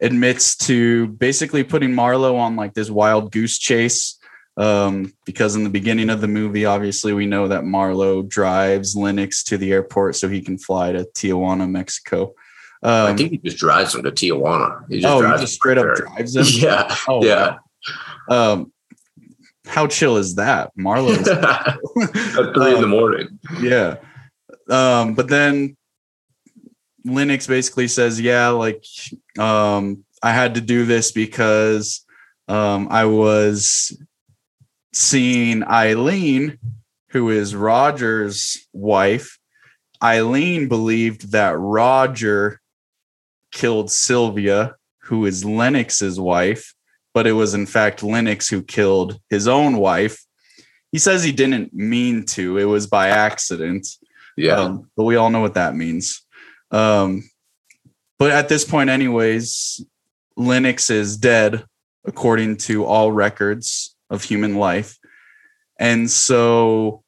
admits to basically putting Marlowe on like this wild goose chase. Um, because in the beginning of the movie, obviously, we know that Marlowe drives Lennox to the airport so he can fly to Tijuana, Mexico. Um, I think he just drives him to Tijuana. He just oh, he just straight up drives him. Yeah, oh, yeah. Wow. Um, how chill is that, Marlowe? At three um, in the um, morning. Yeah. Um, but then Lennox basically says, yeah, like um, I had to do this because um, I was seeing Eileen, who is Roger's wife. Eileen believed that Roger killed Sylvia, who is Lennox's wife, but it was in fact Lennox who killed his own wife. He says he didn't mean to, it was by accident. Yeah. Um, but we all know what that means. Um, but at this point, anyways, Lennox is dead according to all records of human life. And so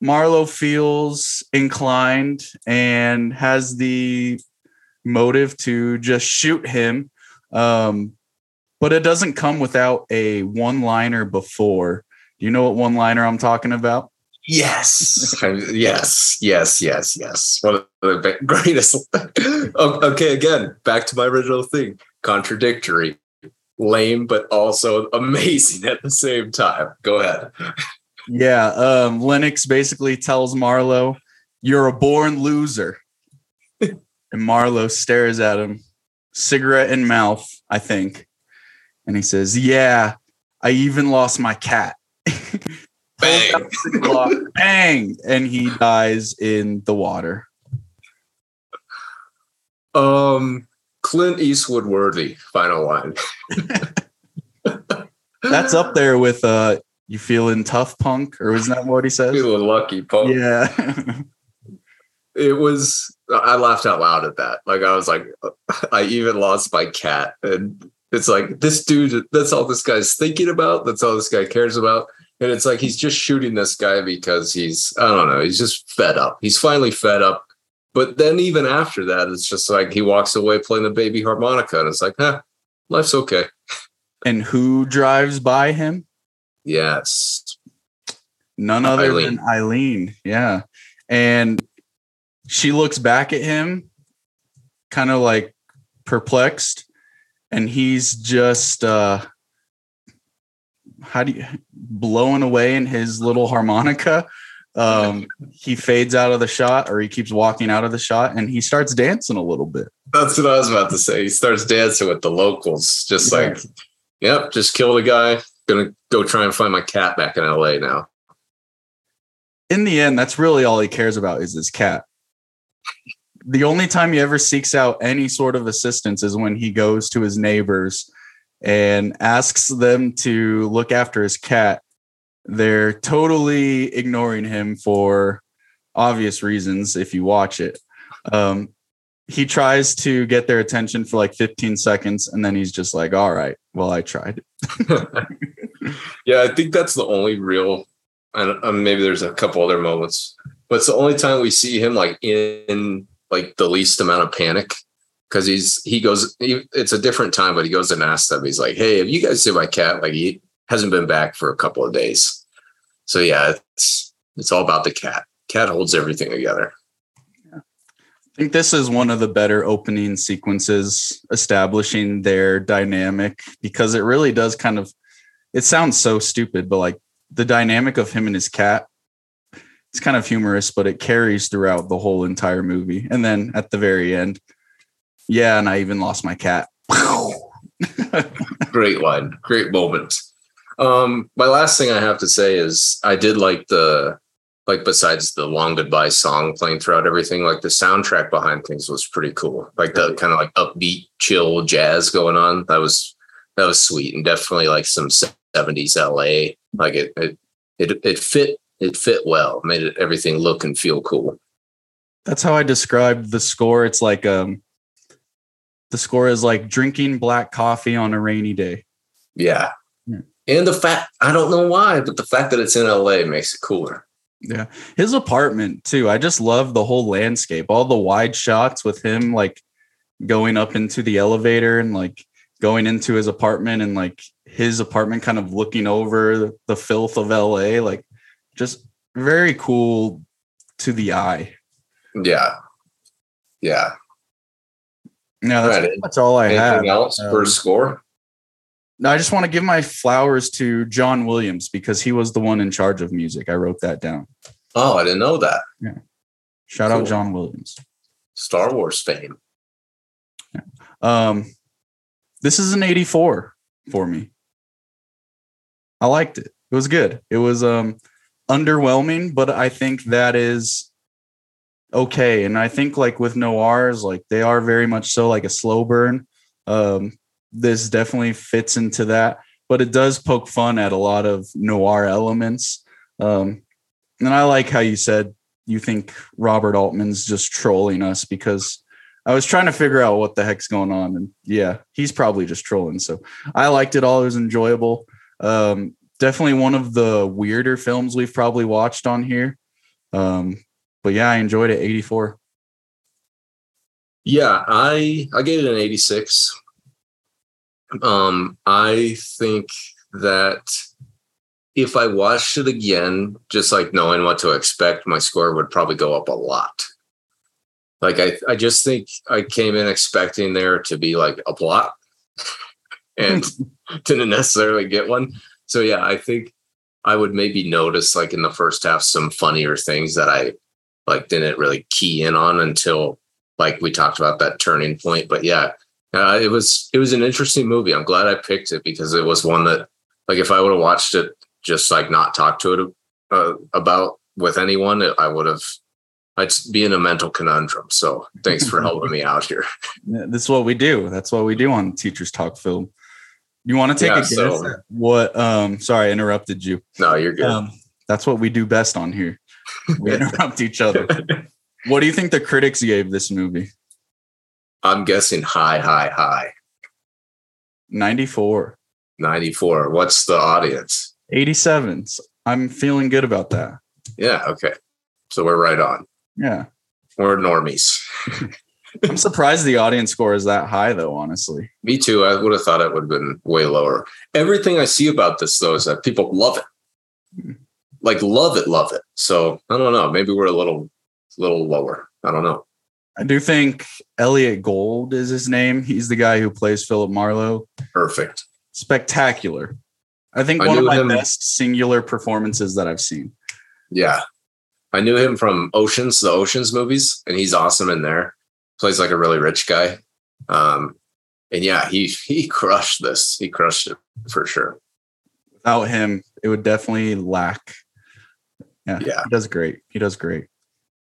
Marlowe feels inclined and has the motive to just shoot him. Um, but it doesn't come without a one liner before. Do you know what one liner I'm talking about? Yes, yes, yes, yes, yes. One of the greatest. okay, again, back to my original thing. Contradictory, lame, but also amazing at the same time. Go ahead. Yeah, um, Lennox basically tells Marlowe, "You're a born loser," and Marlowe stares at him, cigarette in mouth, I think, and he says, "Yeah, I even lost my cat." Bang. bang, and he dies in the water. Um, Clint Eastwood worthy final line. That's up there with uh, you feeling tough, punk, or isn't that what he says? Feeling lucky, punk. Yeah. it was. I laughed out loud at that. Like I was like, I even lost my cat, and it's like this dude. That's all this guy's thinking about. That's all this guy cares about and it's like he's just shooting this guy because he's, I don't know, he's just fed up. He's finally fed up. But then even after that, it's just like he walks away playing the baby harmonica. And it's like, huh, life's okay. And who drives by him? Yes. None other Eileen. than Eileen. Yeah. And she looks back at him, kind of like perplexed, and he's just uh how do you blowing away in his little harmonica. Um he fades out of the shot or he keeps walking out of the shot and he starts dancing a little bit. That's what i was about to say. He starts dancing with the locals just yeah. like yep just killed a guy. Gonna go try and find my cat back in la now. In the end that's really all he cares about is his cat the only time he ever seeks out any sort of assistance is when he goes to his neighbors and asks them to look after his cat they're totally ignoring him for obvious reasons if you watch it. Um, he tries to get their attention for like 15 seconds and then he's just like, all right, well, I tried. yeah, I think that's the only real, and um, maybe there's a couple other moments, but it's the only time we see him like in like the least amount of panic because he's he goes he, it's a different time but he goes and asks them he's like hey have you guys seen my cat like he hasn't been back for a couple of days so yeah, it's it's all about the cat. Cat holds everything together. I think this is one of the better opening sequences establishing their dynamic because it really does kind of it sounds so stupid, but like the dynamic of him and his cat it's kind of humorous, but it carries throughout the whole entire movie. And then at the very end, yeah, and I even lost my cat. great line, great moment. Um, my last thing I have to say is I did like the like besides the long goodbye song playing throughout everything, like the soundtrack behind things was pretty cool. Like the kind of like upbeat, chill jazz going on. That was that was sweet and definitely like some 70s LA. Like it it it, it fit it fit well, made it everything look and feel cool. That's how I described the score. It's like um the score is like drinking black coffee on a rainy day. Yeah and the fact I don't know why, but the fact that it's in LA makes it cooler. Yeah. His apartment too. I just love the whole landscape. All the wide shots with him like going up into the elevator and like going into his apartment and like his apartment kind of looking over the filth of LA like just very cool to the eye. Yeah. Yeah. Yeah, that's, right. that's all I Anything have. else um, for score? No, I just want to give my flowers to John Williams because he was the one in charge of music. I wrote that down. Oh, I didn't know that. Yeah. Shout cool. out John Williams. Star Wars fame. Yeah. Um, this is an 84 for me. I liked it. It was good. It was um underwhelming, but I think that is okay. And I think like with noirs, like they are very much so like a slow burn. Um, this definitely fits into that, but it does poke fun at a lot of noir elements. Um, and I like how you said you think Robert Altman's just trolling us because I was trying to figure out what the heck's going on. And yeah, he's probably just trolling. So I liked it all. It was enjoyable. Um, definitely one of the weirder films we've probably watched on here. Um, but yeah, I enjoyed it. 84. Yeah, I I gave it an 86. Um, I think that if I watched it again, just like knowing what to expect, my score would probably go up a lot. Like I, I just think I came in expecting there to be like a plot and didn't necessarily get one. So yeah, I think I would maybe notice like in the first half some funnier things that I like didn't really key in on until like we talked about that turning point. But yeah, uh, it was it was an interesting movie. I'm glad I picked it because it was one that, like, if I would have watched it just like not talked to it uh, about with anyone, I would have. I'd be in a mental conundrum. So thanks for helping me out here. Is what we do. That's what we do on Teachers Talk Film. You want to take yeah, a guess so, at what? Um, sorry, I interrupted you. No, you're good. Um, that's what we do best on here. We interrupt each other. What do you think the critics gave this movie? I'm guessing high, high, high. 94. 94. What's the audience? 87. I'm feeling good about that. Yeah. Okay. So we're right on. Yeah. We're normies. I'm surprised the audience score is that high, though. Honestly, me too. I would have thought it would have been way lower. Everything I see about this, though, is that people love it, hmm. like love it, love it. So I don't know. Maybe we're a little, little lower. I don't know. I do think Elliott Gould is his name. He's the guy who plays Philip Marlowe. Perfect. Spectacular. I think I one of my him. best singular performances that I've seen. Yeah. I knew him from Oceans, the Oceans movies, and he's awesome in there. Plays like a really rich guy. Um, and yeah, he he crushed this. He crushed it for sure. Without him, it would definitely lack. Yeah, yeah. He does great. He does great.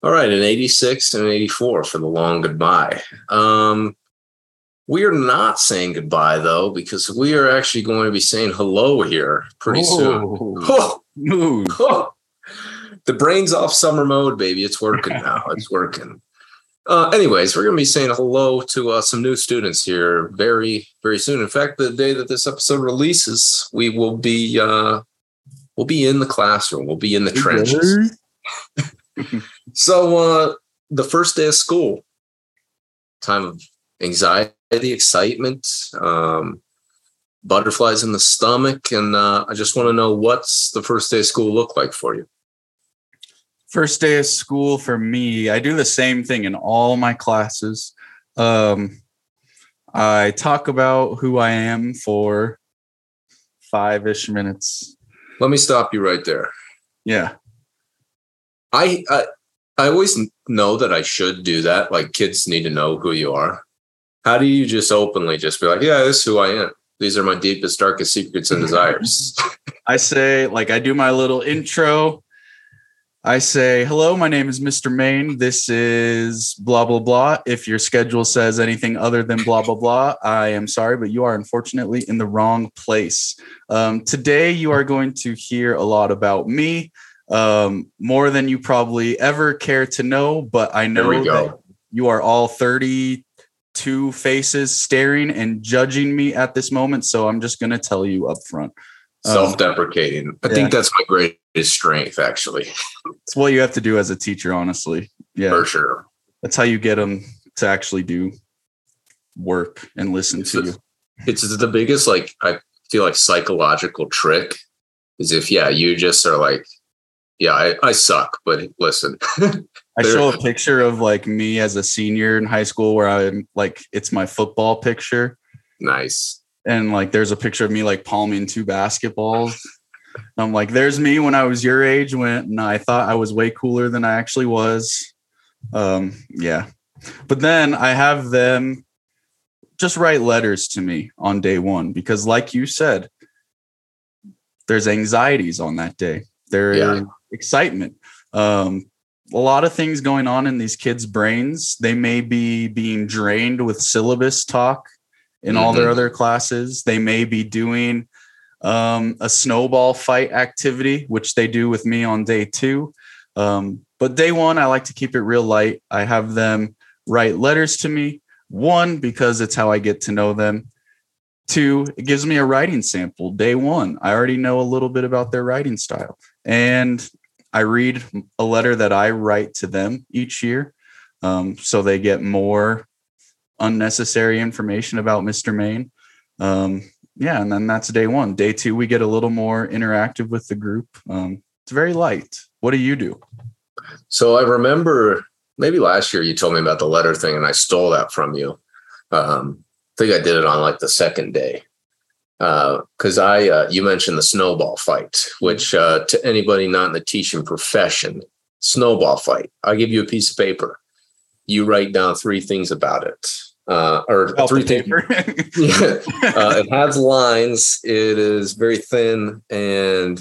All right, an 86 and an 84 for the long goodbye. Um, we are not saying goodbye though, because we are actually going to be saying hello here pretty oh. soon. Oh. The brain's off summer mode, baby. It's working now. It's working. Uh, anyways, we're going to be saying hello to uh, some new students here very, very soon. In fact, the day that this episode releases, we will be uh, we'll be in the classroom. We'll be in the trenches. so, uh, the first day of school, time of anxiety, excitement, um, butterflies in the stomach, and uh, I just want to know what's the first day of school look like for you. First day of school for me, I do the same thing in all my classes. Um, I talk about who I am for five ish minutes. Let me stop you right there. Yeah. I, I I always know that I should do that. Like kids need to know who you are. How do you just openly just be like, yeah, this is who I am. These are my deepest, darkest secrets and desires. I say, like, I do my little intro. I say, hello, my name is Mr. Main. This is blah, blah, blah. If your schedule says anything other than blah, blah, blah, I am sorry, but you are unfortunately in the wrong place. Um, today, you are going to hear a lot about me, um, more than you probably ever care to know. But I know that you are all 32 faces staring and judging me at this moment. So I'm just going to tell you up front. Um, Self-deprecating. I yeah. think that's my greatest strength, actually. it's what you have to do as a teacher, honestly. Yeah, for sure. That's how you get them to actually do work and listen it's to a, you. It's the biggest, like I feel like psychological trick is if yeah, you just are like, yeah, I, I suck, but listen. I show a picture of like me as a senior in high school where I'm like it's my football picture. Nice and like there's a picture of me like palming two basketballs. I'm like, there's me when I was your age when I thought I was way cooler than I actually was. Um, yeah. But then I have them just write letters to me on day one because, like you said, there's anxieties on that day. There yeah. is excitement. Um, a lot of things going on in these kids' brains. They may be being drained with syllabus talk in mm-hmm. all their mm-hmm. other classes. They may be doing um, a snowball fight activity, which they do with me on day two. Um, but day one, I like to keep it real light. I have them write letters to me. One, because it's how I get to know them. Two, it gives me a writing sample. Day one, I already know a little bit about their writing style. And I read a letter that I write to them each year. Um, so they get more unnecessary information about Mr. Main. Um, yeah, and then that's day one. Day two, we get a little more interactive with the group. Um, it's very light. What do you do? So I remember maybe last year you told me about the letter thing, and I stole that from you. Um, I think I did it on like the second day because uh, I uh, you mentioned the snowball fight, which uh, to anybody not in the teaching profession, snowball fight. I give you a piece of paper, you write down three things about it uh, or three paper. yeah, uh, it has lines. It is very thin and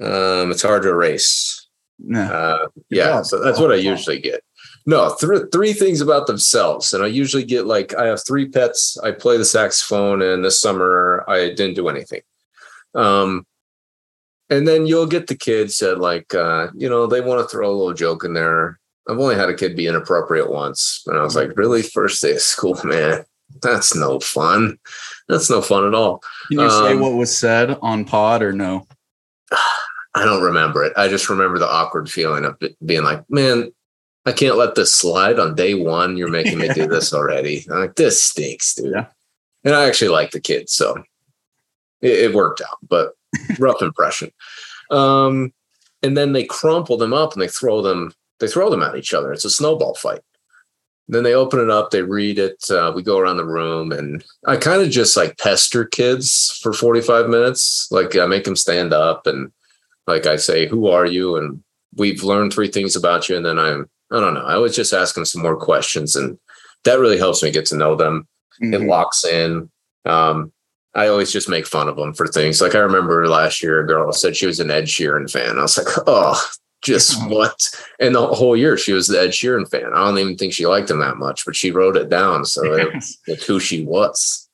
um, it's hard to erase. Yeah, uh, yeah. So that's what I usually get. No, th- three things about themselves, and I usually get like I have three pets. I play the saxophone, and this summer I didn't do anything. Um, and then you'll get the kids that like uh, you know they want to throw a little joke in there I've only had a kid be inappropriate once. And I was like, really? First day of school, man. That's no fun. That's no fun at all. Can you um, say what was said on pod or no? I don't remember it. I just remember the awkward feeling of being like, man, I can't let this slide on day one. You're making me do this already. I'm like, this stinks, dude. Yeah. And I actually like the kids, so it, it worked out, but rough impression. Um, and then they crumple them up and they throw them, they throw them at each other. It's a snowball fight. Then they open it up, they read it. Uh, we go around the room, and I kind of just like pester kids for 45 minutes. Like I make them stand up, and like I say, "Who are you?" And we've learned three things about you, and then I'm I don't know. I was just asking some more questions, and that really helps me get to know them. Mm-hmm. It locks in. Um, I always just make fun of them for things. Like I remember last year, a girl said she was an Ed Sheeran fan. I was like, oh, just what? And the whole year she was the Ed Sheeran fan. I don't even think she liked him that much, but she wrote it down. So it's who she was.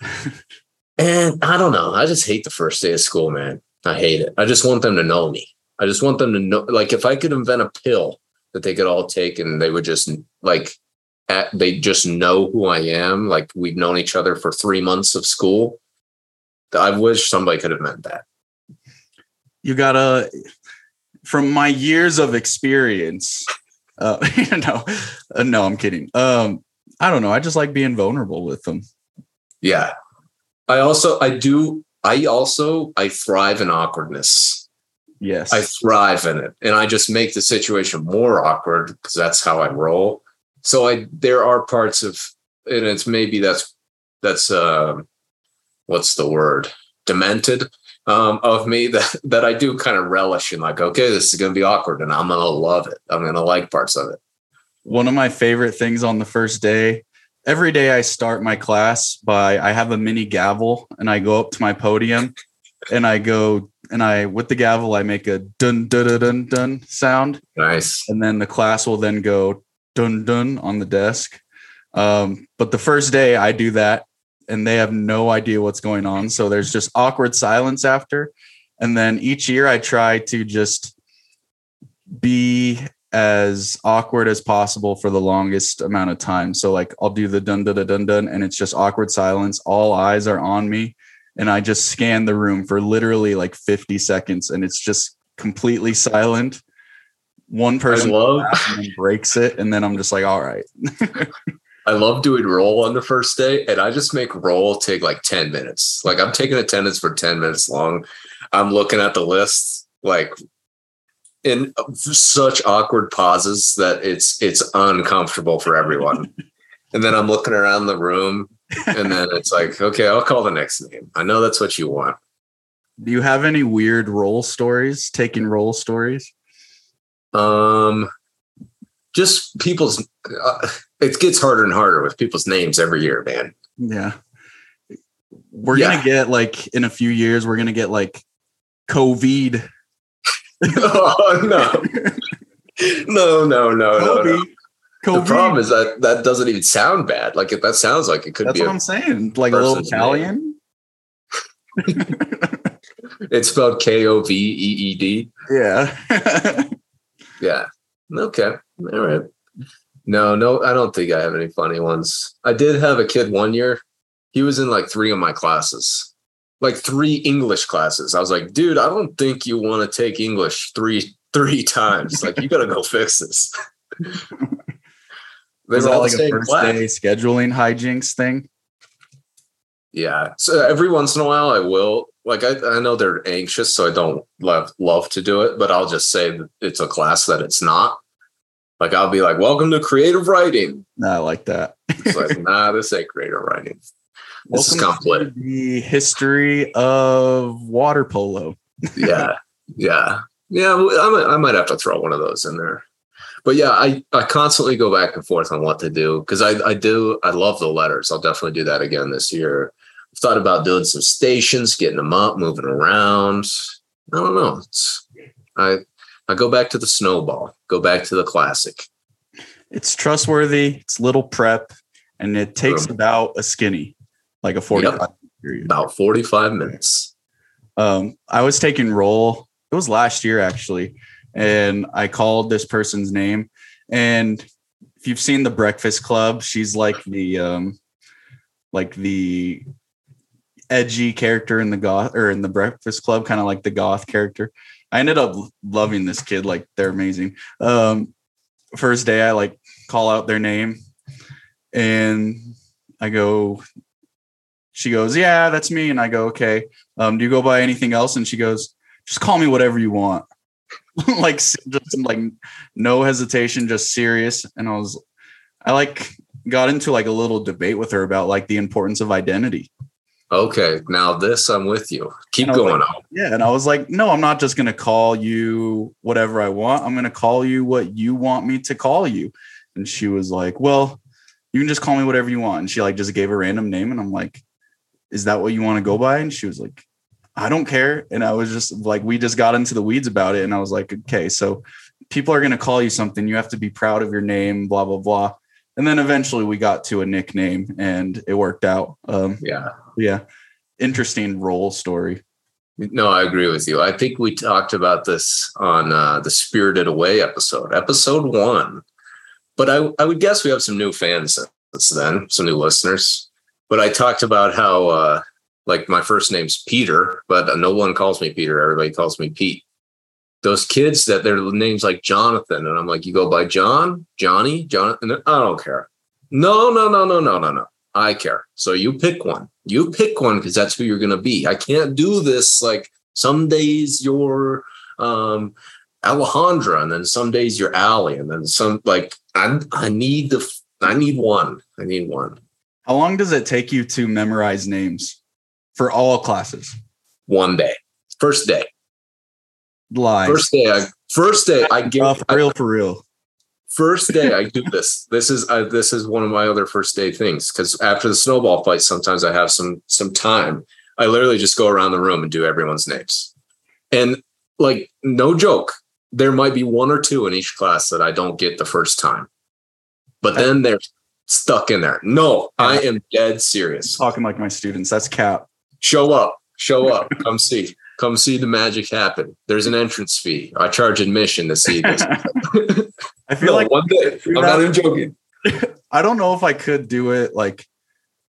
and I don't know. I just hate the first day of school, man. I hate it. I just want them to know me. I just want them to know, like, if I could invent a pill that they could all take and they would just like, at, they just know who I am. Like we've known each other for three months of school. I wish somebody could have meant that. You gotta from my years of experience, uh, no, uh, no, I'm kidding. Um, I don't know. I just like being vulnerable with them. Yeah. I also, I do, I also, I thrive in awkwardness. Yes. I thrive in it. And I just make the situation more awkward because that's how I roll. So I, there are parts of, and it's maybe that's, that's, uh, what's the word? Demented um, of me that that I do kind of relish in like, okay, this is going to be awkward, and I'm going to love it. I'm going to like parts of it. One of my favorite things on the first day. Every day I start my class by I have a mini gavel and I go up to my podium and I go and I with the gavel I make a dun dun dun dun, dun sound. Nice. And then the class will then go dun dun on the desk. Um, but the first day I do that and they have no idea what's going on. So there's just awkward silence after. And then each year I try to just be as awkward as possible for the longest amount of time. So like I'll do the dun dun dun dun and it's just awkward silence. All eyes are on me and I just scan the room for literally like 50 seconds and it's just completely silent. One person breaks it and then I'm just like all right. I love doing roll on the first day, and I just make roll take like 10 minutes. Like I'm taking attendance for 10 minutes long. I'm looking at the list like in such awkward pauses that it's it's uncomfortable for everyone. and then I'm looking around the room, and then it's like, okay, I'll call the next name. I know that's what you want. Do you have any weird roll stories? Taking roll stories? Um, just people's. Uh, it gets harder and harder with people's names every year, man. Yeah. We're yeah. gonna get like in a few years, we're gonna get like COVID. oh no. no, no, no, Kobe. no, no. COVID. The problem is that that doesn't even sound bad. Like if that sounds like it could That's be. That's what I'm saying. Like a little Italian. it's spelled K O V E E D. Yeah. yeah. Okay. All right. No, no, I don't think I have any funny ones. I did have a kid one year. He was in like three of my classes, like three English classes. I was like, dude, I don't think you want to take English three three times. Like, you got to go fix this. was that like a first day scheduling hijinks thing? Yeah. So every once in a while, I will. Like, I, I know they're anxious, so I don't love love to do it, but I'll just say it's a class that it's not like I'll be like, "Welcome to creative writing." No, I like that. it's like, nah, this ain't creative writing. This Welcome is complex. the history of water polo. yeah, yeah, yeah. I might, I might have to throw one of those in there. But yeah, I, I constantly go back and forth on what to do because I, I do I love the letters. I'll definitely do that again this year. I've thought about doing some stations, getting them up, moving around. I don't know. It's I I go back to the snowball, go back to the classic. It's trustworthy, it's little prep, and it takes about a skinny, like a 45 yep. period. About 45 minutes. Um, I was taking roll, it was last year actually, and I called this person's name. And if you've seen the Breakfast Club, she's like the um like the edgy character in the goth or in the Breakfast Club, kind of like the goth character. I ended up loving this kid. Like they're amazing. Um, first day I like call out their name and I go, she goes, yeah, that's me. And I go, okay. Um, do you go by anything else? And she goes, just call me whatever you want. like just like no hesitation, just serious. And I was, I like got into like a little debate with her about like the importance of identity. Okay, now this I'm with you. Keep going like, on. Yeah, and I was like, no, I'm not just going to call you whatever I want. I'm going to call you what you want me to call you. And she was like, well, you can just call me whatever you want. And she like just gave a random name, and I'm like, is that what you want to go by? And she was like, I don't care. And I was just like, we just got into the weeds about it, and I was like, okay, so people are going to call you something. You have to be proud of your name, blah blah blah. And then eventually we got to a nickname, and it worked out. Um, yeah yeah. Interesting role story. No i agree with you. I think we talked about this on uh, the spirited away episode episode one. But I, I would guess we have some new fans since then some new listeners. But i talked about how uh, like my first name's peter but no one calls me peter. Everybody calls me pete. Those kids that their names like jonathan and i'm like you go by john? Johnny? Jonathan? I don't care. No no no no no no no I care. So you pick one. You pick one because that's who you're going to be. I can't do this like some days you're um, Alejandra, and then some days you're Allie, and then some like I I need the I need one. I need one. How long does it take you to memorize names for all classes? One day. First day. Live. First day. I first day I get uh, for real for real first day I do this. This is uh, this is one of my other first day things because after the snowball fight, sometimes I have some some time. I literally just go around the room and do everyone's names, and like no joke, there might be one or two in each class that I don't get the first time, but then they're stuck in there. No, I am dead serious. Talking like my students. That's cap. Show up. Show up. Come see come see the magic happen. There's an entrance fee. I charge admission to see this. I feel no, like one day. I'm not even joking. I don't know if I could do it like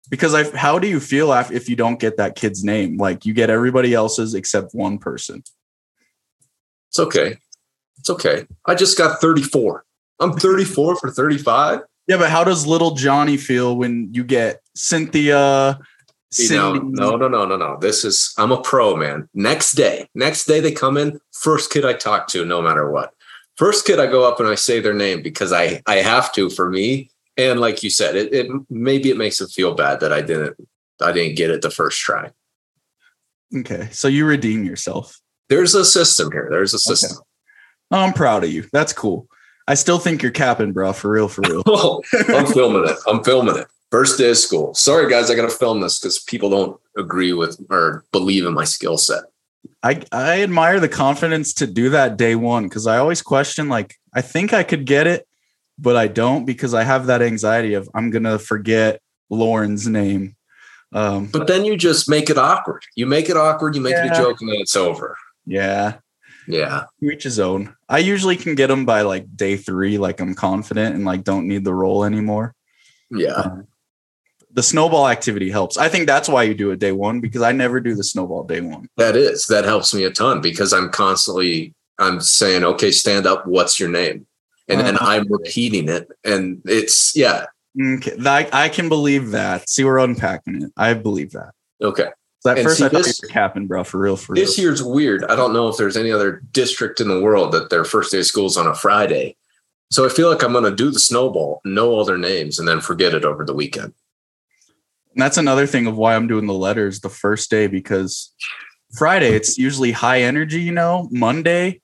because I how do you feel if you don't get that kid's name? Like you get everybody else's except one person. It's okay. It's okay. I just got 34. I'm 34 for 35. Yeah, but how does little Johnny feel when you get Cynthia, no, no, no, no, no, no. This is I'm a pro, man. Next day, next day they come in, first kid I talk to, no matter what. First kid I go up and I say their name because I I have to for me. And like you said, it, it maybe it makes them feel bad that I didn't I didn't get it the first try. Okay, so you redeem yourself. There's a system here. There's a system. Okay. Oh, I'm proud of you. That's cool. I still think you're capping, bro. For real, for real. I'm filming it. I'm filming it. First day of school. Sorry, guys, I got to film this because people don't agree with or believe in my skill set. I I admire the confidence to do that day one because I always question like I think I could get it, but I don't because I have that anxiety of I'm gonna forget Lauren's name. Um, but then you just make it awkward. You make it awkward. You make yeah. it a joke, and then it's over. Yeah, yeah. Reach his own. I usually can get them by like day three. Like I'm confident and like don't need the role anymore. Yeah. Um, the snowball activity helps. I think that's why you do it day one because I never do the snowball day one. That is that helps me a ton because I'm constantly I'm saying, okay, stand up. What's your name? And then uh, I'm repeating it, and it's yeah. Okay, I, I can believe that. See, we're unpacking it. I believe that. Okay. So at and first, see, I thought this, you were capping, bro, for real. For real. This year's weird. I don't know if there's any other district in the world that their first day of school is on a Friday. So I feel like I'm going to do the snowball, know all their names, and then forget it over the weekend. And that's another thing of why I'm doing the letters the first day because Friday it's usually high energy, you know. Monday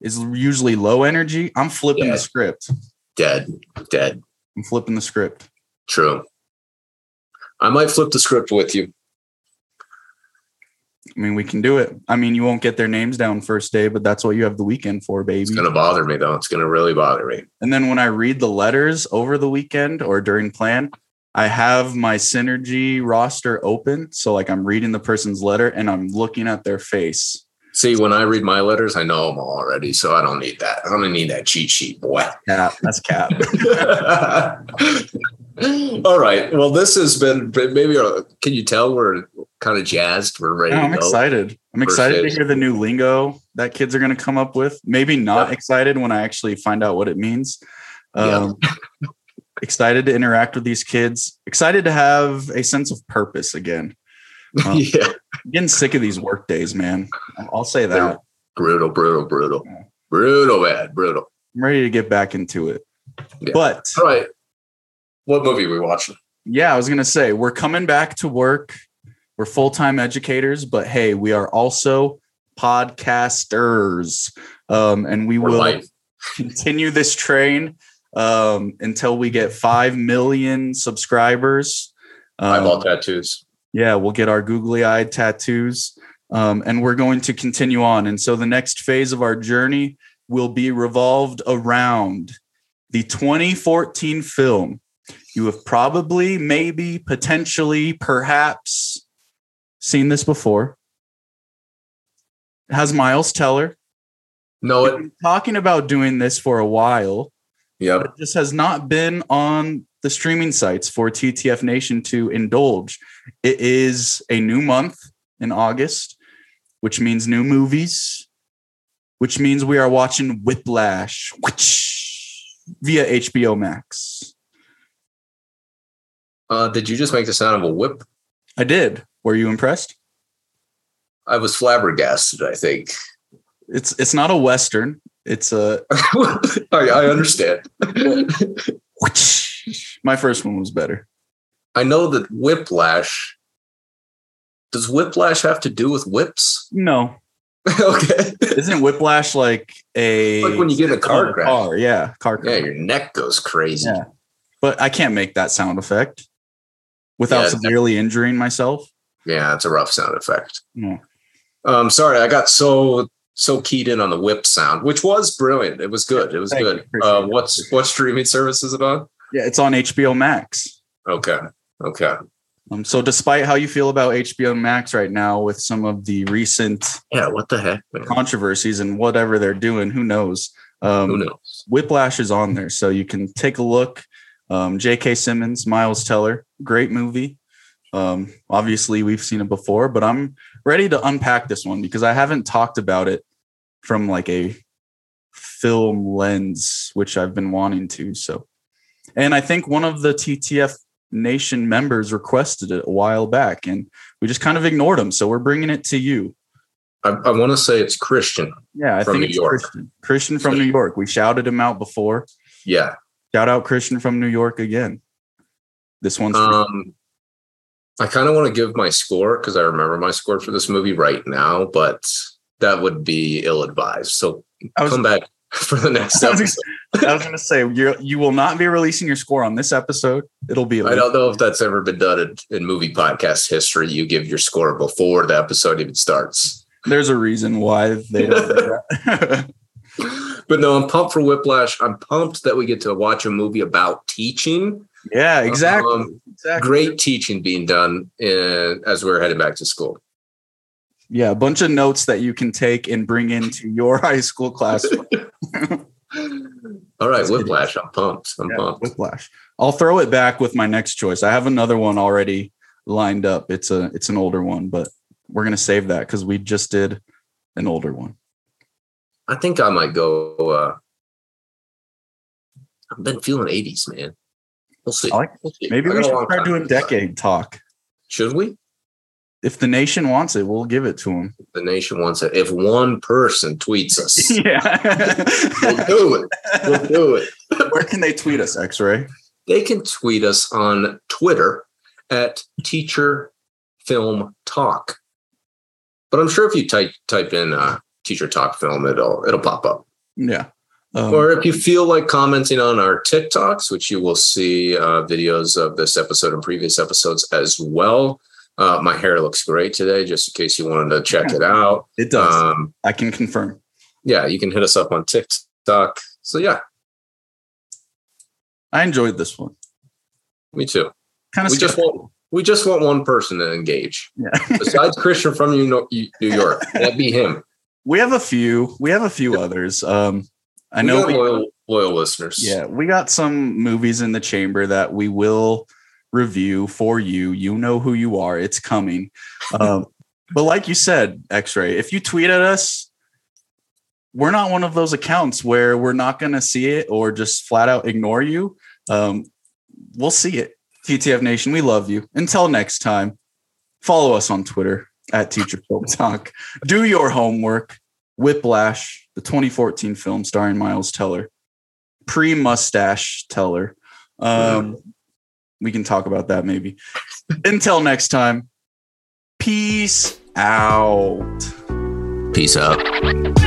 is usually low energy. I'm flipping dead. the script. Dead. Dead. I'm flipping the script. True. I might flip the script with you. I mean, we can do it. I mean, you won't get their names down first day, but that's what you have the weekend for, baby. It's gonna bother me though. It's gonna really bother me. And then when I read the letters over the weekend or during plan, I have my synergy roster open. So like I'm reading the person's letter and I'm looking at their face. See, when I read my letters, I know them already. So I don't need that. I don't need that cheat sheet, boy. Yeah, that's cap. all right. Well, this has been maybe uh, can you tell we're kind of jazzed? We're ready. I'm excited. I'm excited to hear the new lingo that kids are going to come up with. Maybe not excited when I actually find out what it means. Um, yeah. Excited to interact with these kids. Excited to have a sense of purpose again. Um, yeah, getting sick of these work days, man. I'll say that. They're brutal, brutal, brutal, yeah. brutal, bad, brutal. I'm ready to get back into it. Yeah. But all right, what movie are we watching? Yeah, I was gonna say we're coming back to work. We're full time educators, but hey, we are also podcasters, um, and we will life. continue this train um, until we get five million subscribers. Um, Eyeball tattoos. Yeah, we'll get our googly eyed tattoos, um, and we're going to continue on. And so the next phase of our journey will be revolved around the 2014 film you have probably, maybe, potentially, perhaps seen this before. It has Miles Teller. No, it, talking about doing this for a while. Yeah, it just has not been on the streaming sites for TTF Nation to indulge. It is a new month in August, which means new movies, which means we are watching Whiplash which, via HBO Max. Uh, did you just make the sound of a whip? I did. Were you impressed? I was flabbergasted. I think it's it's not a western. It's a. I, I understand. My first one was better. I know that whiplash. Does whiplash have to do with whips? No. okay. Isn't whiplash like a like when you get a car crash? Car, yeah, car crash. Yeah, your neck goes crazy. Yeah. But I can't make that sound effect without yeah, severely injuring myself. Yeah, it's a rough sound effect. Yeah. Um, sorry, I got so so keyed in on the whip sound, which was brilliant. It was good. It was Thank good. Uh, what's what streaming service is it on? Yeah, it's on HBO Max. Okay. Okay. Um, so despite how you feel about HBO Max right now with some of the recent yeah, what the heck man? controversies and whatever they're doing, who knows? Um, who knows? Whiplash is on there, so you can take a look. Um, J.K. Simmons, Miles Teller, great movie. Um, obviously, we've seen it before, but I'm ready to unpack this one because I haven't talked about it from like a film lens, which I've been wanting to. So, and I think one of the TTF Nation members requested it a while back, and we just kind of ignored him. So we're bringing it to you. I, I want to say it's Christian. Yeah, I think New it's York. Christian. Christian from New York. We shouted him out before. Yeah, Shout out Christian from New York again. This one's um, I kind of want to give my score because I remember my score for this movie right now, but that would be ill advised. So was, come back for the next episode. I was going to say you you will not be releasing your score on this episode. It'll be. I don't know if that's ever been done in, in movie podcast history. You give your score before the episode even starts. There's a reason why they don't do that. but no, I'm pumped for Whiplash. I'm pumped that we get to watch a movie about teaching. Yeah, exactly. Um, exactly. Great teaching being done in, as we're heading back to school. Yeah, a bunch of notes that you can take and bring into your high school classroom. All right, Whiplash. I'm pumped. I'm yeah, pumped. Whiplash. I'll throw it back with my next choice. I have another one already lined up. It's a it's an older one, but we're gonna save that because we just did an older one. I think I might go. Uh, I've been feeling 80s, man. We'll see. Like, we'll see. Maybe we should start doing decade talk. Should we? If the nation wants it, we'll give it to them. If the nation wants it. If one person tweets us, yeah, we'll do it. We'll do it. Where can they tweet us, X Ray? They can tweet us on Twitter at Teacher Film Talk. But I'm sure if you type type in uh, teacher talk film, it'll it'll pop up. Yeah. Um, or if you feel like commenting on our TikToks, which you will see uh, videos of this episode and previous episodes as well. Uh, my hair looks great today, just in case you wanted to check it out. It does. Um, I can confirm. Yeah, you can hit us up on TikTok. So yeah, I enjoyed this one. Me too. Kind of. We just want we just want one person to engage. Yeah. Besides Christian from New York, that'd be him. We have a few. We have a few others. Um, I we know we, loyal, loyal listeners. Yeah, we got some movies in the chamber that we will review for you. You know who you are. It's coming. Um, but like you said, X-Ray, if you tweet at us, we're not one of those accounts where we're not going to see it or just flat out ignore you. Um, we'll see it. TTF Nation, we love you. Until next time, follow us on Twitter at Teacher Talk. Do your homework. Whiplash, the 2014 film starring Miles Teller, pre mustache Teller. Um, we can talk about that maybe. Until next time, peace out. Peace out.